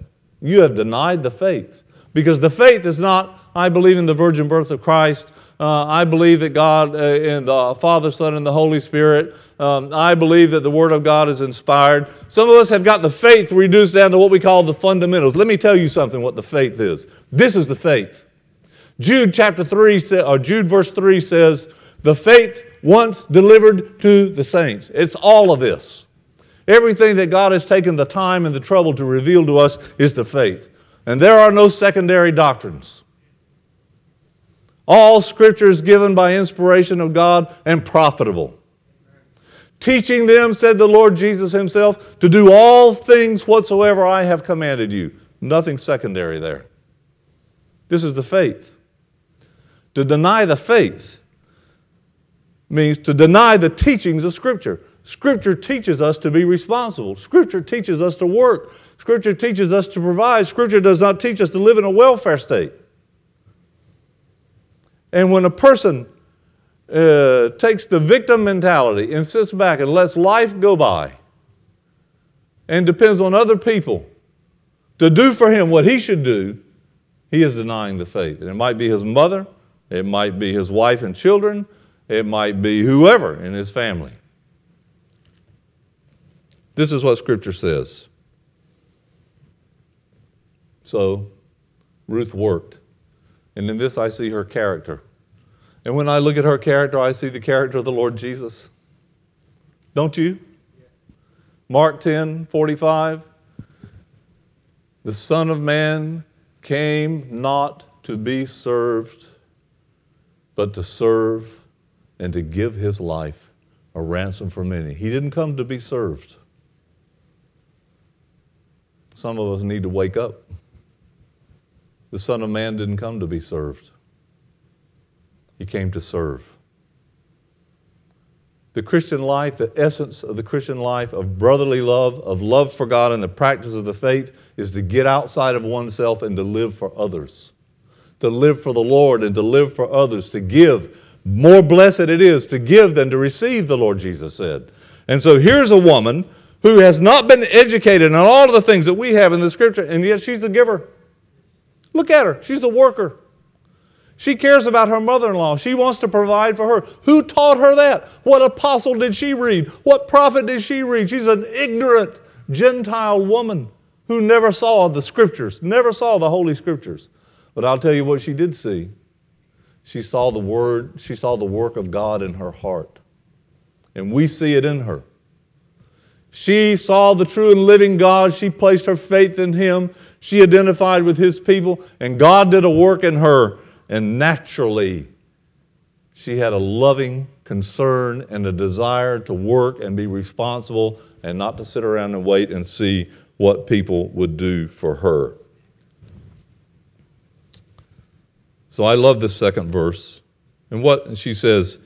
you have denied the faith. Because the faith is not, I believe in the virgin birth of Christ. Uh, I believe that God uh, in the Father, Son, and the Holy Spirit. Um, I believe that the Word of God is inspired. Some of us have got the faith reduced down to what we call the fundamentals. Let me tell you something what the faith is. This is the faith. Jude chapter 3, or Jude verse 3 says, The faith once delivered to the saints. It's all of this. Everything that God has taken the time and the trouble to reveal to us is the faith. And there are no secondary doctrines. All scripture is given by inspiration of God and profitable. Teaching them, said the Lord Jesus Himself, to do all things whatsoever I have commanded you. Nothing secondary there. This is the faith. To deny the faith means to deny the teachings of Scripture. Scripture teaches us to be responsible. Scripture teaches us to work. Scripture teaches us to provide. Scripture does not teach us to live in a welfare state. And when a person uh, takes the victim mentality and sits back and lets life go by and depends on other people to do for him what he should do, he is denying the faith. And it might be his mother, it might be his wife and children, it might be whoever in his family. This is what Scripture says. So, Ruth worked. And in this, I see her character. And when I look at her character, I see the character of the Lord Jesus. Don't you? Mark 10 45. The Son of Man came not to be served, but to serve and to give his life a ransom for many. He didn't come to be served. Some of us need to wake up. The Son of Man didn't come to be served, He came to serve. The Christian life, the essence of the Christian life of brotherly love, of love for God, and the practice of the faith is to get outside of oneself and to live for others. To live for the Lord and to live for others, to give. More blessed it is to give than to receive, the Lord Jesus said. And so here's a woman who has not been educated in all of the things that we have in the scripture, and yet she's a giver. Look at her. She's a worker. She cares about her mother in law. She wants to provide for her. Who taught her that? What apostle did she read? What prophet did she read? She's an ignorant Gentile woman who never saw the scriptures, never saw the Holy Scriptures. But I'll tell you what she did see. She saw the word, she saw the work of God in her heart. And we see it in her. She saw the true and living God. She placed her faith in Him. She identified with his people, and God did a work in her. And naturally, she had a loving concern and a desire to work and be responsible and not to sit around and wait and see what people would do for her. So I love this second verse. And what she says,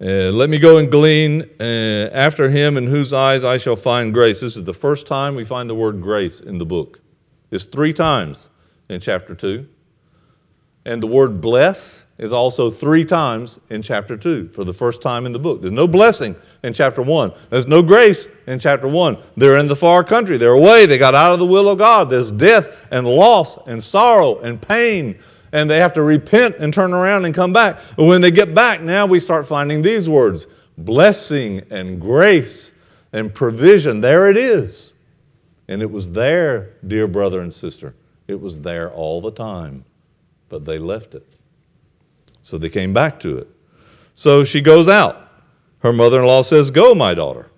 uh, let me go and glean uh, after him in whose eyes I shall find grace. This is the first time we find the word grace in the book. It's three times in chapter 2. And the word bless is also three times in chapter 2 for the first time in the book. There's no blessing in chapter 1. There's no grace in chapter 1. They're in the far country. They're away. They got out of the will of God. There's death and loss and sorrow and pain. And they have to repent and turn around and come back. But when they get back, now we start finding these words blessing and grace and provision. There it is. And it was there, dear brother and sister. It was there all the time, but they left it. So they came back to it. So she goes out. Her mother in law says, Go, my daughter.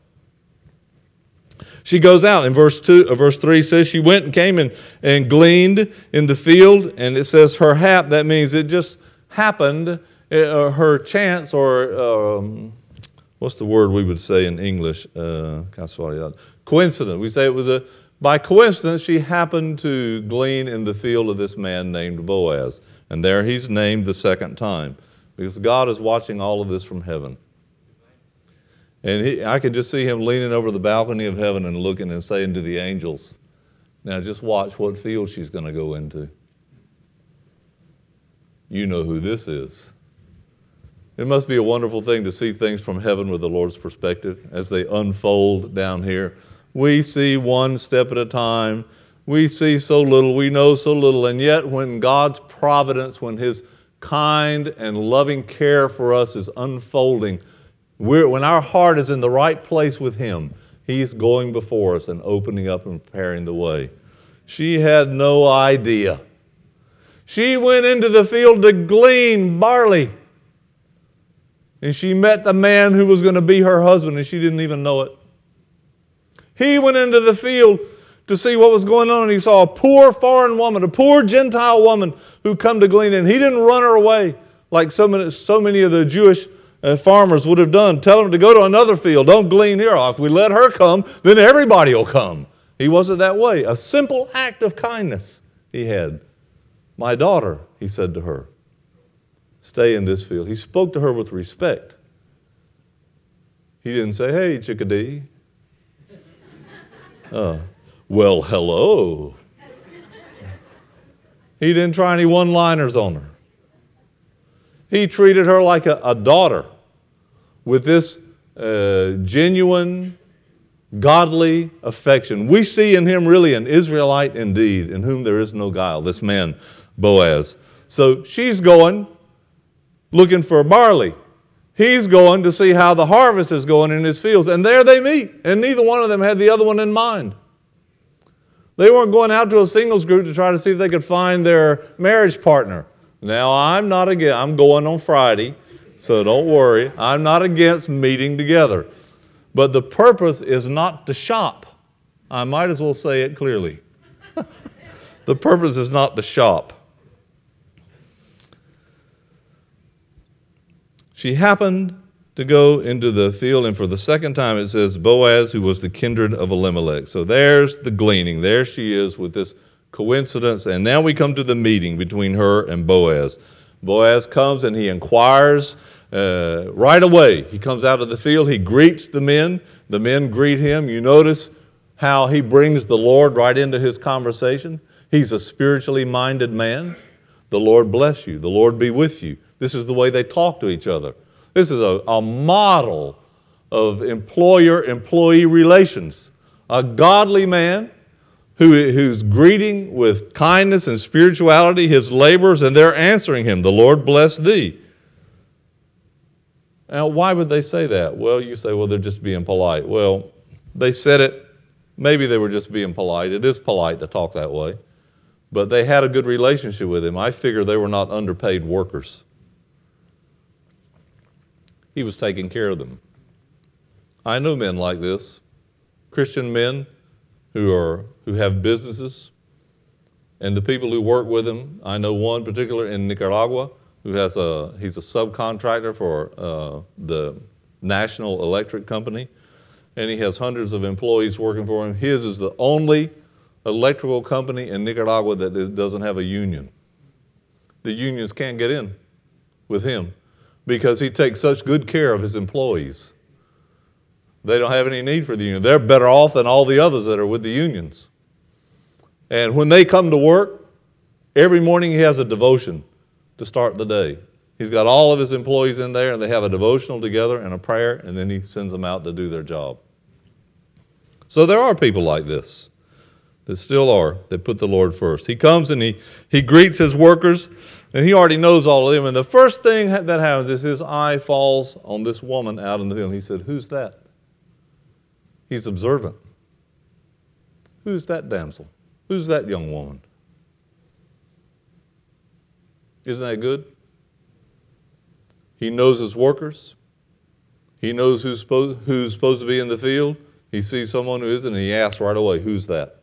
She goes out. In verse, two, uh, verse 3 says, She went and came and, and gleaned in the field. And it says, Her hap, that means it just happened, uh, her chance, or um, what's the word we would say in English? Uh, coincidence. We say it was a, by coincidence, she happened to glean in the field of this man named Boaz. And there he's named the second time because God is watching all of this from heaven. And he, I can just see him leaning over the balcony of heaven and looking and saying to the angels, Now just watch what field she's going to go into. You know who this is. It must be a wonderful thing to see things from heaven with the Lord's perspective as they unfold down here. We see one step at a time. We see so little, we know so little, and yet when God's providence, when His kind and loving care for us is unfolding, when our heart is in the right place with Him, He's going before us and opening up and preparing the way. She had no idea. She went into the field to glean barley. And she met the man who was going to be her husband, and she didn't even know it. He went into the field to see what was going on, and he saw a poor foreign woman, a poor Gentile woman who come to glean, and he didn't run her away like so many, so many of the Jewish uh, farmers would have done. Tell them to go to another field. Don't glean here. If we let her come, then everybody will come. He wasn't that way. A simple act of kindness he had. My daughter, he said to her. Stay in this field. He spoke to her with respect. He didn't say, Hey, chickadee. Uh, well, hello. He didn't try any one liners on her. He treated her like a, a daughter with this uh, genuine, godly affection. We see in him really an Israelite indeed, in whom there is no guile, this man, Boaz. So she's going looking for barley. He's going to see how the harvest is going in his fields. And there they meet. And neither one of them had the other one in mind. They weren't going out to a singles group to try to see if they could find their marriage partner. Now, I'm not against, I'm going on Friday, so don't worry. I'm not against meeting together. But the purpose is not to shop. I might as well say it clearly. the purpose is not to shop. She happened to go into the field, and for the second time it says Boaz, who was the kindred of Elimelech. So there's the gleaning. There she is with this coincidence. And now we come to the meeting between her and Boaz. Boaz comes and he inquires uh, right away. He comes out of the field, he greets the men. The men greet him. You notice how he brings the Lord right into his conversation. He's a spiritually minded man. The Lord bless you. The Lord be with you. This is the way they talk to each other. This is a, a model of employer employee relations. A godly man who, who's greeting with kindness and spirituality his laborers, and they're answering him, The Lord bless thee. Now, why would they say that? Well, you say, well, they're just being polite. Well, they said it, maybe they were just being polite. It is polite to talk that way. But they had a good relationship with him. I figure they were not underpaid workers. He was taking care of them. I know men like this Christian men who, are, who have businesses, and the people who work with him. I know one particular in Nicaragua who has a, he's a subcontractor for uh, the National Electric Company, and he has hundreds of employees working for him. His is the only electrical company in Nicaragua that is, doesn't have a union. The unions can't get in with him because he takes such good care of his employees. They don't have any need for the union. They're better off than all the others that are with the unions. And when they come to work, every morning he has a devotion to start the day. He's got all of his employees in there, and they have a devotional together and a prayer, and then he sends them out to do their job. So there are people like this that still are, that put the Lord first. He comes and he, he greets his workers, and he already knows all of them. And the first thing that happens is his eye falls on this woman out in the field. He said, Who's that? He's observant. Who's that damsel? Who's that young woman? Isn't that good? He knows his workers. He knows who's supposed, who's supposed to be in the field. He sees someone who isn't, and he asks right away, Who's that?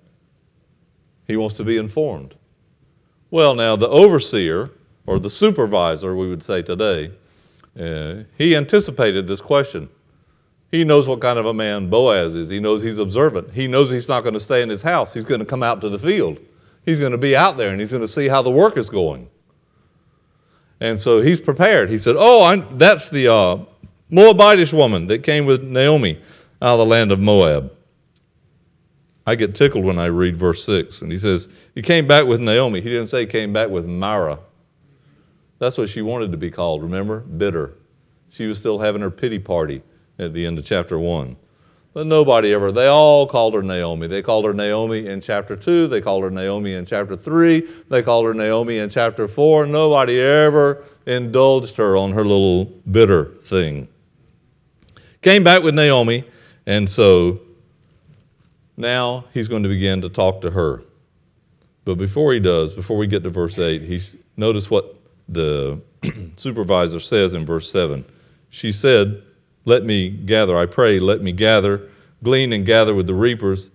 He wants to be informed. Well, now, the overseer, or the supervisor, we would say today, uh, he anticipated this question. He knows what kind of a man Boaz is. He knows he's observant. He knows he's not going to stay in his house. He's going to come out to the field. He's going to be out there and he's going to see how the work is going. And so he's prepared. He said, Oh, I'm, that's the uh, Moabitish woman that came with Naomi out of the land of Moab. I get tickled when I read verse 6. And he says, He came back with Naomi. He didn't say he came back with Mara. That's what she wanted to be called, remember? Bitter. She was still having her pity party at the end of chapter 1. But nobody ever, they all called her Naomi. They called her Naomi in chapter 2. They called her Naomi in chapter 3. They called her Naomi in chapter 4. Nobody ever indulged her on her little bitter thing. Came back with Naomi, and so now he's going to begin to talk to her. But before he does, before we get to verse 8, he's, notice what the supervisor says in verse 7. She said, let me gather, I pray, let me gather, glean and gather with the reapers.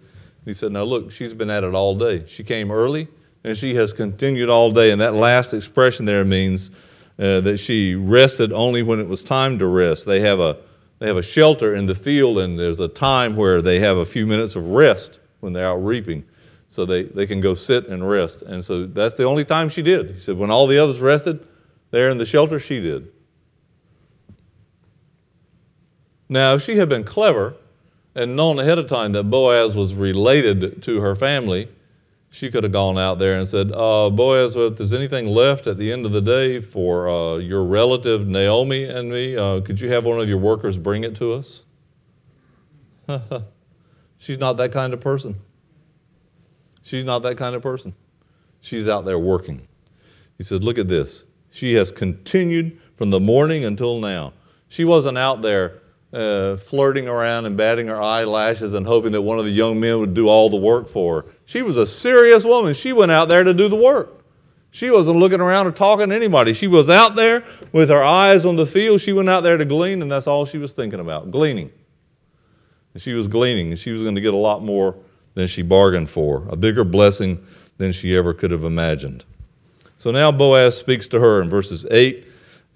He said, Now look, she's been at it all day. She came early and she has continued all day. And that last expression there means uh, that she rested only when it was time to rest. They have, a, they have a shelter in the field, and there's a time where they have a few minutes of rest when they're out reaping. so they, they can go sit and rest. And so that's the only time she did. He said, when all the others rested there in the shelter, she did. Now, if she had been clever and known ahead of time that Boaz was related to her family, she could have gone out there and said, uh, Boaz, if there's anything left at the end of the day for uh, your relative Naomi and me, uh, could you have one of your workers bring it to us? She's not that kind of person. She's not that kind of person. She's out there working. He said, Look at this. She has continued from the morning until now. She wasn't out there uh, flirting around and batting her eyelashes and hoping that one of the young men would do all the work for her. She was a serious woman. She went out there to do the work. She wasn't looking around or talking to anybody. She was out there with her eyes on the field. She went out there to glean, and that's all she was thinking about gleaning. And she was gleaning, and she was going to get a lot more than she bargained for, a bigger blessing than she ever could have imagined. So now Boaz speaks to her in verses 8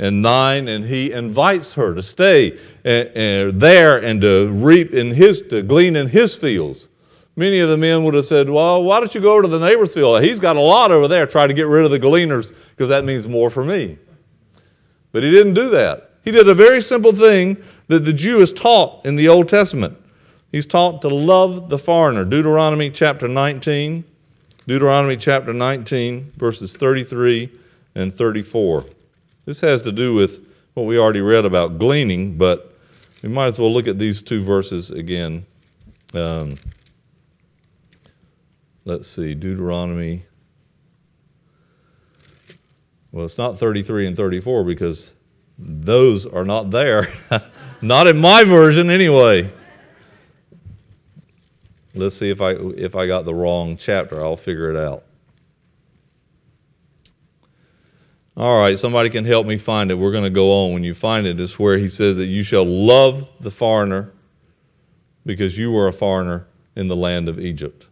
and 9, and he invites her to stay eh, eh, there and to reap in his, to glean in his fields. Many of the men would have said, Well, why don't you go over to the neighbor's field? He's got a lot over there. Try to get rid of the gleaners because that means more for me. But he didn't do that. He did a very simple thing that the Jew is taught in the Old Testament. He's taught to love the foreigner. Deuteronomy chapter 19, Deuteronomy chapter 19, verses 33 and 34. This has to do with what we already read about gleaning, but we might as well look at these two verses again. Um, let's see, Deuteronomy. Well, it's not 33 and 34 because those are not there. not in my version, anyway. Let's see if I, if I got the wrong chapter. I'll figure it out. All right, somebody can help me find it. We're going to go on. When you find it, it's where he says that you shall love the foreigner because you were a foreigner in the land of Egypt.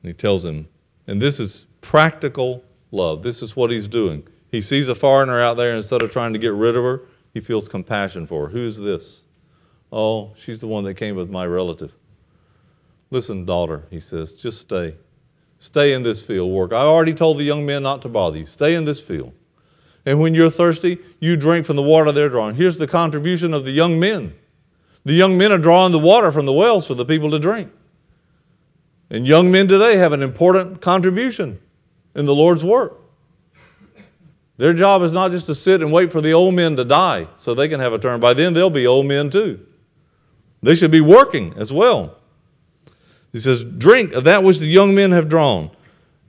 And he tells him, and this is practical love. This is what he's doing. He sees a foreigner out there, instead of trying to get rid of her, he feels compassion for her. Who's this? Oh, she's the one that came with my relative. Listen, daughter, he says, just stay. Stay in this field, work. I already told the young men not to bother you. Stay in this field. And when you're thirsty, you drink from the water they're drawing. Here's the contribution of the young men. The young men are drawing the water from the wells for the people to drink. And young men today have an important contribution in the Lord's work. Their job is not just to sit and wait for the old men to die so they can have a turn. By then, they'll be old men too. They should be working as well. He says, Drink of that which the young men have drawn.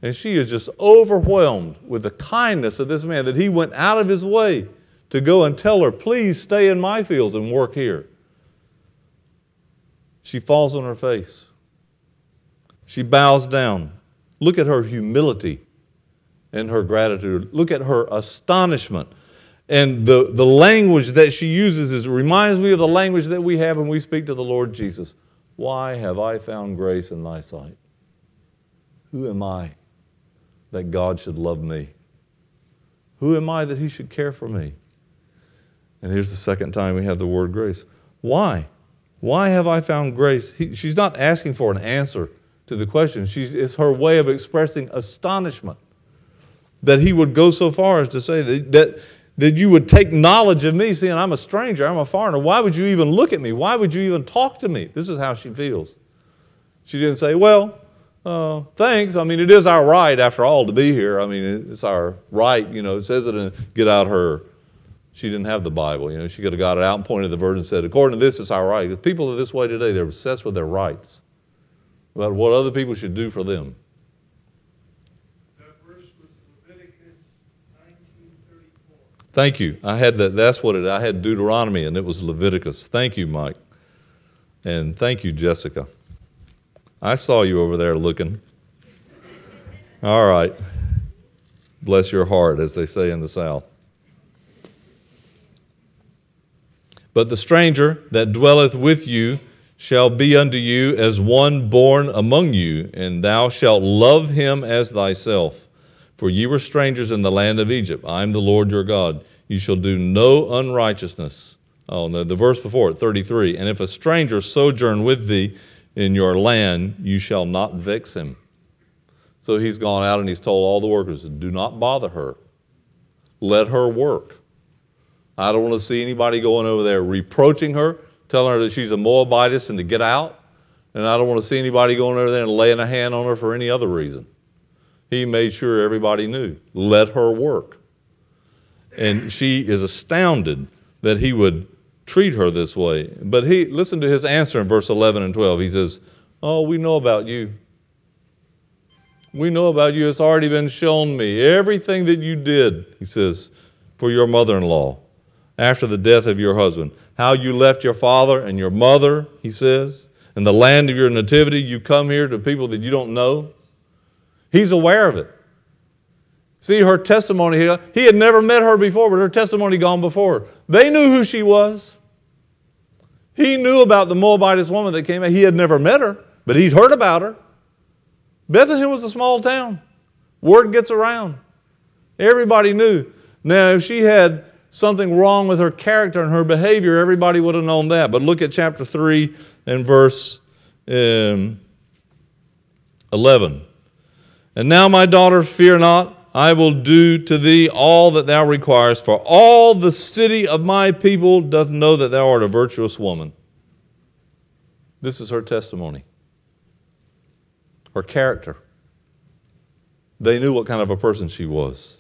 And she is just overwhelmed with the kindness of this man that he went out of his way to go and tell her, Please stay in my fields and work here. She falls on her face. She bows down. Look at her humility and her gratitude. Look at her astonishment. And the, the language that she uses is, reminds me of the language that we have when we speak to the Lord Jesus. Why have I found grace in thy sight? Who am I that God should love me? Who am I that he should care for me? And here's the second time we have the word grace. Why? Why have I found grace? He, she's not asking for an answer to the question. She's, it's her way of expressing astonishment that he would go so far as to say that, that that you would take knowledge of me, seeing I'm a stranger, I'm a foreigner. Why would you even look at me? Why would you even talk to me? This is how she feels. She didn't say, Well, uh, thanks. I mean, it is our right, after all, to be here. I mean, it's our right. You know, it says it in Get Out Her. She didn't have the Bible. You know, she could have got it out and pointed the verse and said, According to this, it's our right. Because people are this way today. They're obsessed with their rights, about what other people should do for them. That verse was Leviticus. Thank you. I had that. That's what it. I had Deuteronomy, and it was Leviticus. Thank you, Mike, and thank you, Jessica. I saw you over there looking. All right. Bless your heart, as they say in the South. But the stranger that dwelleth with you shall be unto you as one born among you, and thou shalt love him as thyself. For ye were strangers in the land of Egypt. I am the Lord your God. You shall do no unrighteousness. Oh, no, the verse before it, 33. And if a stranger sojourn with thee in your land, you shall not vex him. So he's gone out and he's told all the workers, do not bother her. Let her work. I don't want to see anybody going over there reproaching her, telling her that she's a Moabitess and to get out. And I don't want to see anybody going over there and laying a hand on her for any other reason. He made sure everybody knew. Let her work. And she is astounded that he would treat her this way. But he listen to his answer in verse 11 and 12. He says, "Oh, we know about you. We know about you. It's already been shown me. Everything that you did," he says, "for your mother-in-law after the death of your husband. How you left your father and your mother," he says, "in the land of your nativity, you come here to people that you don't know." He's aware of it. See her testimony here. He had never met her before, but her testimony gone before. They knew who she was. He knew about the Moabitess woman that came out. He had never met her, but he'd heard about her. Bethlehem was a small town. Word gets around. Everybody knew. Now, if she had something wrong with her character and her behavior, everybody would have known that. But look at chapter 3 and verse um, 11. And now, my daughter, fear not. I will do to thee all that thou requirest, for all the city of my people doth know that thou art a virtuous woman. This is her testimony, her character. They knew what kind of a person she was.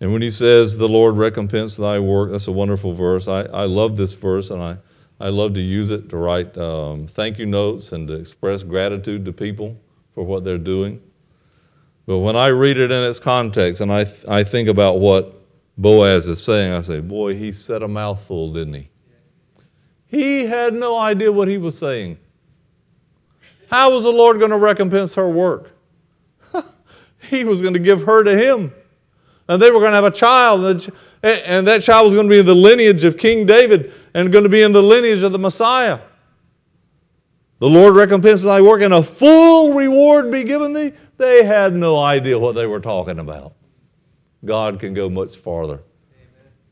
And when he says, The Lord recompense thy work, that's a wonderful verse. I, I love this verse, and I, I love to use it to write um, thank you notes and to express gratitude to people for what they're doing. But when I read it in its context and I, th- I think about what Boaz is saying, I say, boy, he said a mouthful, didn't he? He had no idea what he was saying. How was the Lord going to recompense her work? he was going to give her to him. And they were going to have a child, and that child was going to be in the lineage of King David and going to be in the lineage of the Messiah. The Lord recompenses thy work, and a full reward be given thee. They had no idea what they were talking about. God can go much farther.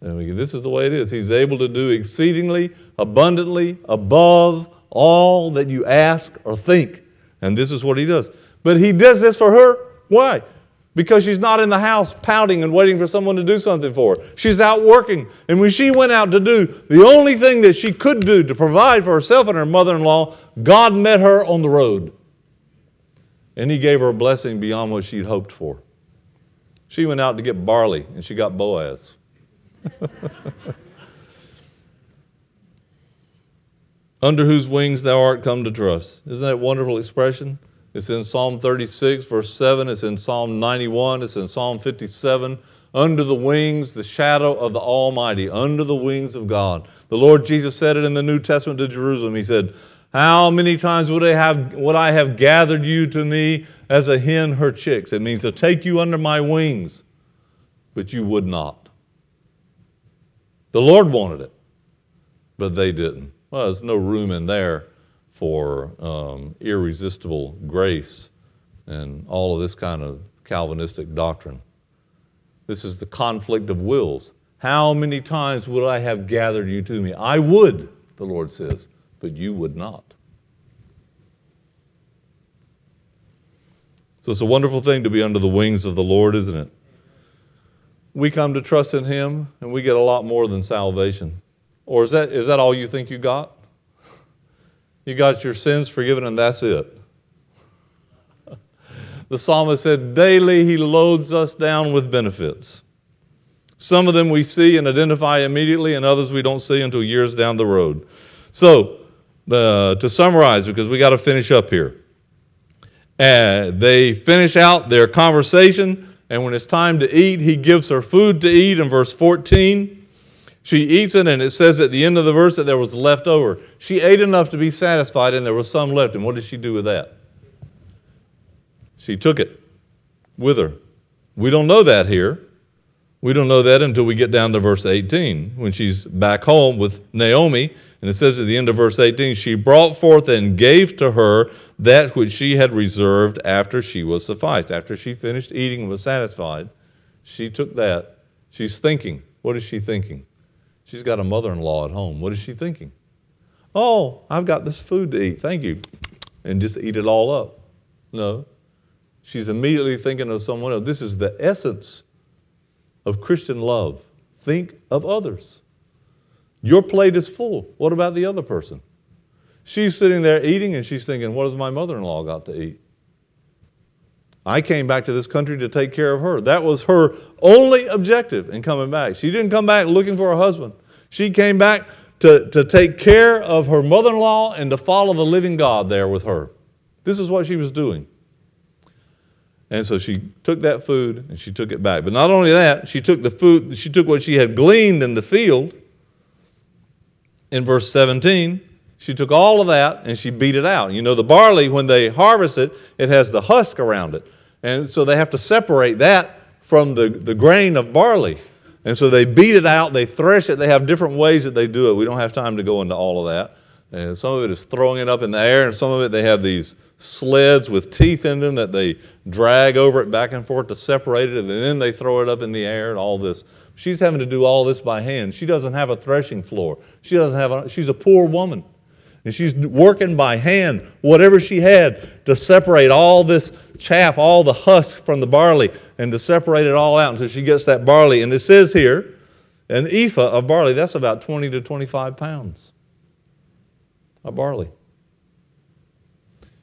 And this is the way it is. He's able to do exceedingly, abundantly, above all that you ask or think. And this is what he does. But he does this for her. Why? Because she's not in the house pouting and waiting for someone to do something for her. She's out working. And when she went out to do the only thing that she could do to provide for herself and her mother in law, God met her on the road and he gave her a blessing beyond what she'd hoped for. She went out to get barley, and she got Boaz. Under whose wings thou art come to trust. Isn't that a wonderful expression? It's in Psalm 36, verse 7. It's in Psalm 91. It's in Psalm 57. Under the wings, the shadow of the Almighty, under the wings of God. The Lord Jesus said it in the New Testament to Jerusalem. He said, how many times would I have, would I have gathered you to me as a hen her chicks? It means to take you under my wings, but you would not. The Lord wanted it, but they didn't. Well, there's no room in there for um, irresistible grace and all of this kind of Calvinistic doctrine. This is the conflict of wills. How many times would I have gathered you to me? I would, the Lord says but you would not. So it's a wonderful thing to be under the wings of the Lord, isn't it? We come to trust in Him and we get a lot more than salvation. Or is that, is that all you think you got? You got your sins forgiven and that's it. The psalmist said, Daily He loads us down with benefits. Some of them we see and identify immediately, and others we don't see until years down the road. So, uh, to summarize, because we got to finish up here. Uh, they finish out their conversation, and when it's time to eat, he gives her food to eat in verse 14. She eats it, and it says at the end of the verse that there was left over. She ate enough to be satisfied, and there was some left. And what did she do with that? She took it with her. We don't know that here. We don't know that until we get down to verse 18 when she's back home with Naomi and it says at the end of verse 18, she brought forth and gave to her that which she had reserved after she was sufficed. After she finished eating and was satisfied, she took that. She's thinking. What is she thinking? She's got a mother in law at home. What is she thinking? Oh, I've got this food to eat. Thank you. And just eat it all up. No. She's immediately thinking of someone else. This is the essence of Christian love. Think of others. Your plate is full. What about the other person? She's sitting there eating and she's thinking, what has my mother in law got to eat? I came back to this country to take care of her. That was her only objective in coming back. She didn't come back looking for a husband. She came back to, to take care of her mother in law and to follow the living God there with her. This is what she was doing. And so she took that food and she took it back. But not only that, she took the food, she took what she had gleaned in the field. In verse 17, she took all of that and she beat it out. You know, the barley, when they harvest it, it has the husk around it. And so they have to separate that from the, the grain of barley. And so they beat it out, they thresh it, they have different ways that they do it. We don't have time to go into all of that. And some of it is throwing it up in the air, and some of it they have these sleds with teeth in them that they drag over it back and forth to separate it, and then they throw it up in the air and all this. She's having to do all this by hand. She doesn't have a threshing floor. She doesn't have a, she's a poor woman. And she's working by hand, whatever she had, to separate all this chaff, all the husk from the barley, and to separate it all out until she gets that barley. And it says here, an ephah of barley, that's about 20 to 25 pounds of barley.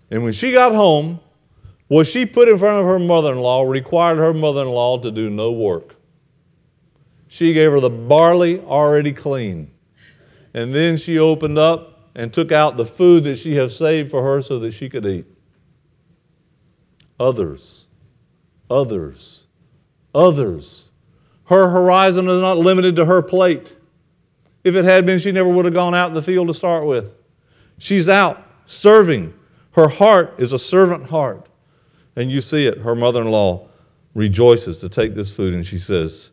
And when she got home, what she put in front of her mother in law required her mother in law to do no work. She gave her the barley already clean. And then she opened up and took out the food that she had saved for her so that she could eat. Others, others, others. Her horizon is not limited to her plate. If it had been, she never would have gone out in the field to start with. She's out serving. Her heart is a servant heart. And you see it. Her mother in law rejoices to take this food, and she says,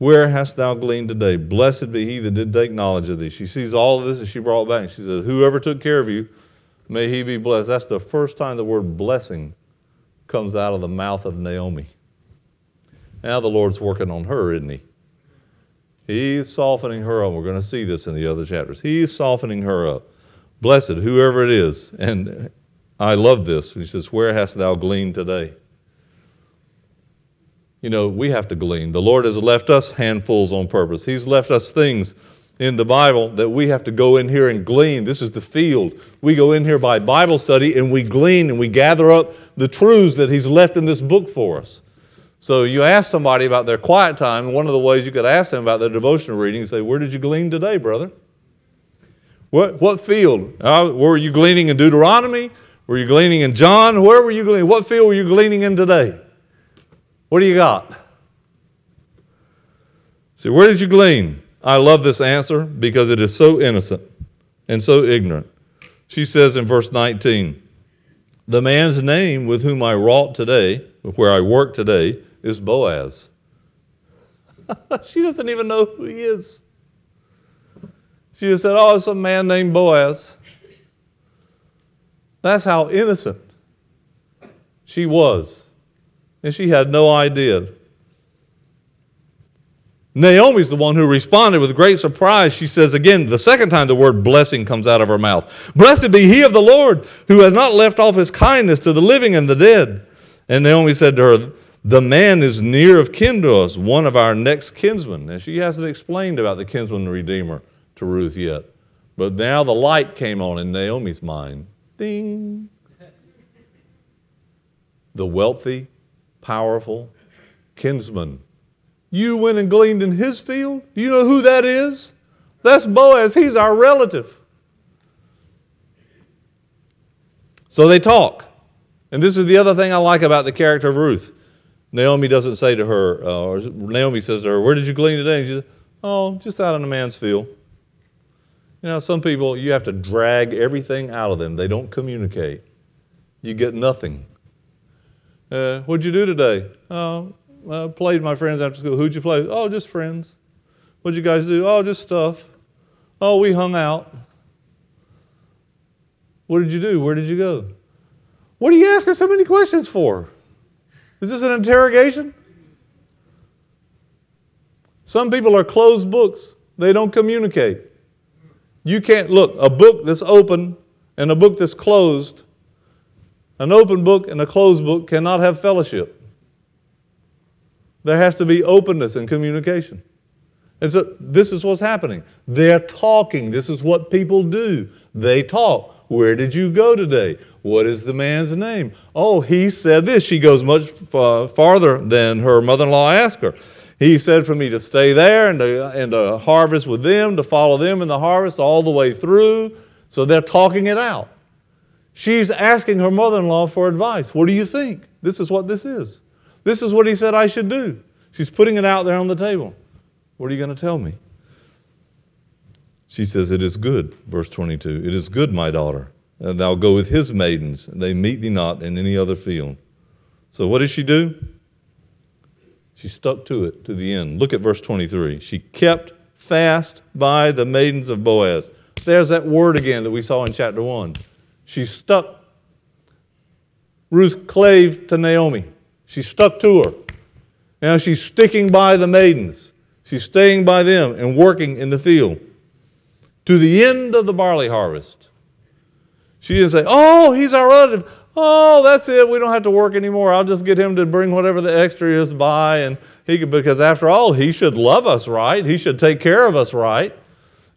Where hast thou gleaned today? Blessed be he that did take knowledge of thee. She sees all of this and she brought back. She says, Whoever took care of you, may he be blessed. That's the first time the word blessing comes out of the mouth of Naomi. Now the Lord's working on her, isn't he? He's softening her up. We're going to see this in the other chapters. He's softening her up. Blessed, whoever it is. And I love this. He says, Where hast thou gleaned today? You know, we have to glean. The Lord has left us handfuls on purpose. He's left us things in the Bible that we have to go in here and glean. This is the field. We go in here by Bible study and we glean and we gather up the truths that He's left in this book for us. So you ask somebody about their quiet time, and one of the ways you could ask them about their devotional reading, is say, Where did you glean today, brother? What, what field? Uh, were you gleaning in Deuteronomy? Were you gleaning in John? Where were you gleaning? What field were you gleaning in today? What do you got? See, where did you glean? I love this answer because it is so innocent and so ignorant. She says in verse 19, The man's name with whom I wrought today, where I work today, is Boaz. she doesn't even know who he is. She just said, Oh, it's a man named Boaz. That's how innocent she was. And she had no idea. Naomi's the one who responded with great surprise. She says again, the second time the word blessing comes out of her mouth Blessed be he of the Lord who has not left off his kindness to the living and the dead. And Naomi said to her, The man is near of kin to us, one of our next kinsmen. And she hasn't explained about the kinsman redeemer to Ruth yet. But now the light came on in Naomi's mind. Ding. The wealthy, powerful kinsman. You went and gleaned in his field? Do you know who that is? That's Boaz. He's our relative. So they talk. And this is the other thing I like about the character of Ruth. Naomi doesn't say to her, uh, or Naomi says to her, Where did you glean today? And she says, Oh, just out in a man's field. You know, some people, you have to drag everything out of them. They don't communicate. You get nothing. Uh, what'd you do today? Oh, I played my friends after school. Who'd you play? Oh, just friends. What'd you guys do? Oh, just stuff. Oh, we hung out. What did you do? Where did you go? What are you asking so many questions for? Is this an interrogation? Some people are closed books, they don't communicate. You can't look, a book that's open and a book that's closed, An open book and a closed book cannot have fellowship. There has to be openness and communication. And so this is what's happening. They're talking. This is what people do. They talk. Where did you go today? What is the man's name? Oh, he said this. She goes much farther than her mother in law asked her. He said for me to stay there and to, and to harvest with them, to follow them in the harvest all the way through. So they're talking it out. She's asking her mother in law for advice. What do you think? This is what this is. This is what he said I should do. She's putting it out there on the table. What are you going to tell me? She says, It is good, verse 22. It is good, my daughter. And thou go with his maidens, and they meet thee not in any other field. So what does she do? She stuck to it to the end. Look at verse 23. She kept fast by the maidens of Boaz. There's that word again that we saw in chapter 1. She stuck. Ruth clave to Naomi. She stuck to her. Now she's sticking by the maidens. She's staying by them and working in the field to the end of the barley harvest. She didn't say, Oh, he's our relative. Oh, that's it. We don't have to work anymore. I'll just get him to bring whatever the extra is by. And he could, because after all, he should love us right. He should take care of us right.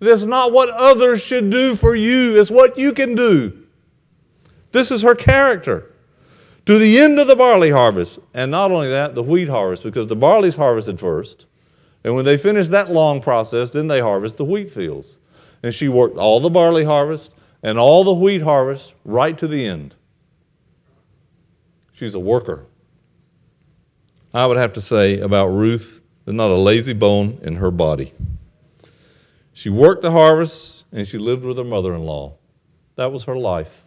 It's not what others should do for you, it's what you can do. This is her character. To the end of the barley harvest. And not only that, the wheat harvest, because the barley's harvested first. And when they finish that long process, then they harvest the wheat fields. And she worked all the barley harvest and all the wheat harvest right to the end. She's a worker. I would have to say about Ruth, there's not a lazy bone in her body. She worked the harvest and she lived with her mother in law. That was her life.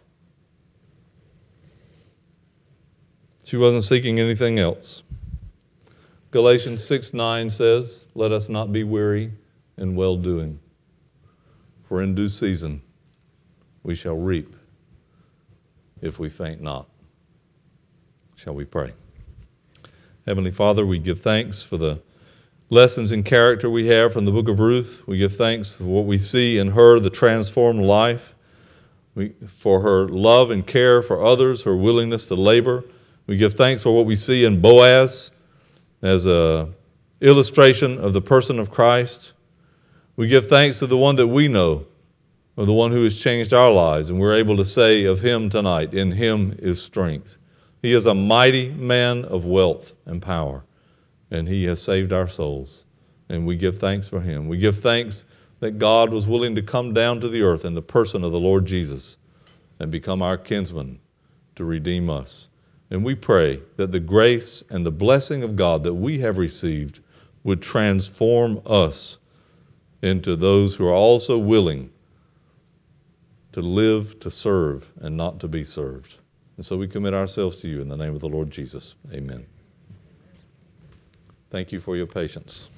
She wasn't seeking anything else. Galatians 6 9 says, Let us not be weary in well doing, for in due season we shall reap if we faint not. Shall we pray? Heavenly Father, we give thanks for the lessons in character we have from the book of Ruth. We give thanks for what we see in her, the transformed life, we, for her love and care for others, her willingness to labor. We give thanks for what we see in Boaz as a illustration of the person of Christ. We give thanks to the one that we know, of the one who has changed our lives, and we're able to say of him tonight, in him is strength. He is a mighty man of wealth and power, and He has saved our souls. And we give thanks for Him. We give thanks that God was willing to come down to the earth in the person of the Lord Jesus and become our kinsman to redeem us. And we pray that the grace and the blessing of God that we have received would transform us into those who are also willing to live to serve and not to be served. And so we commit ourselves to you in the name of the Lord Jesus. Amen. Thank you for your patience.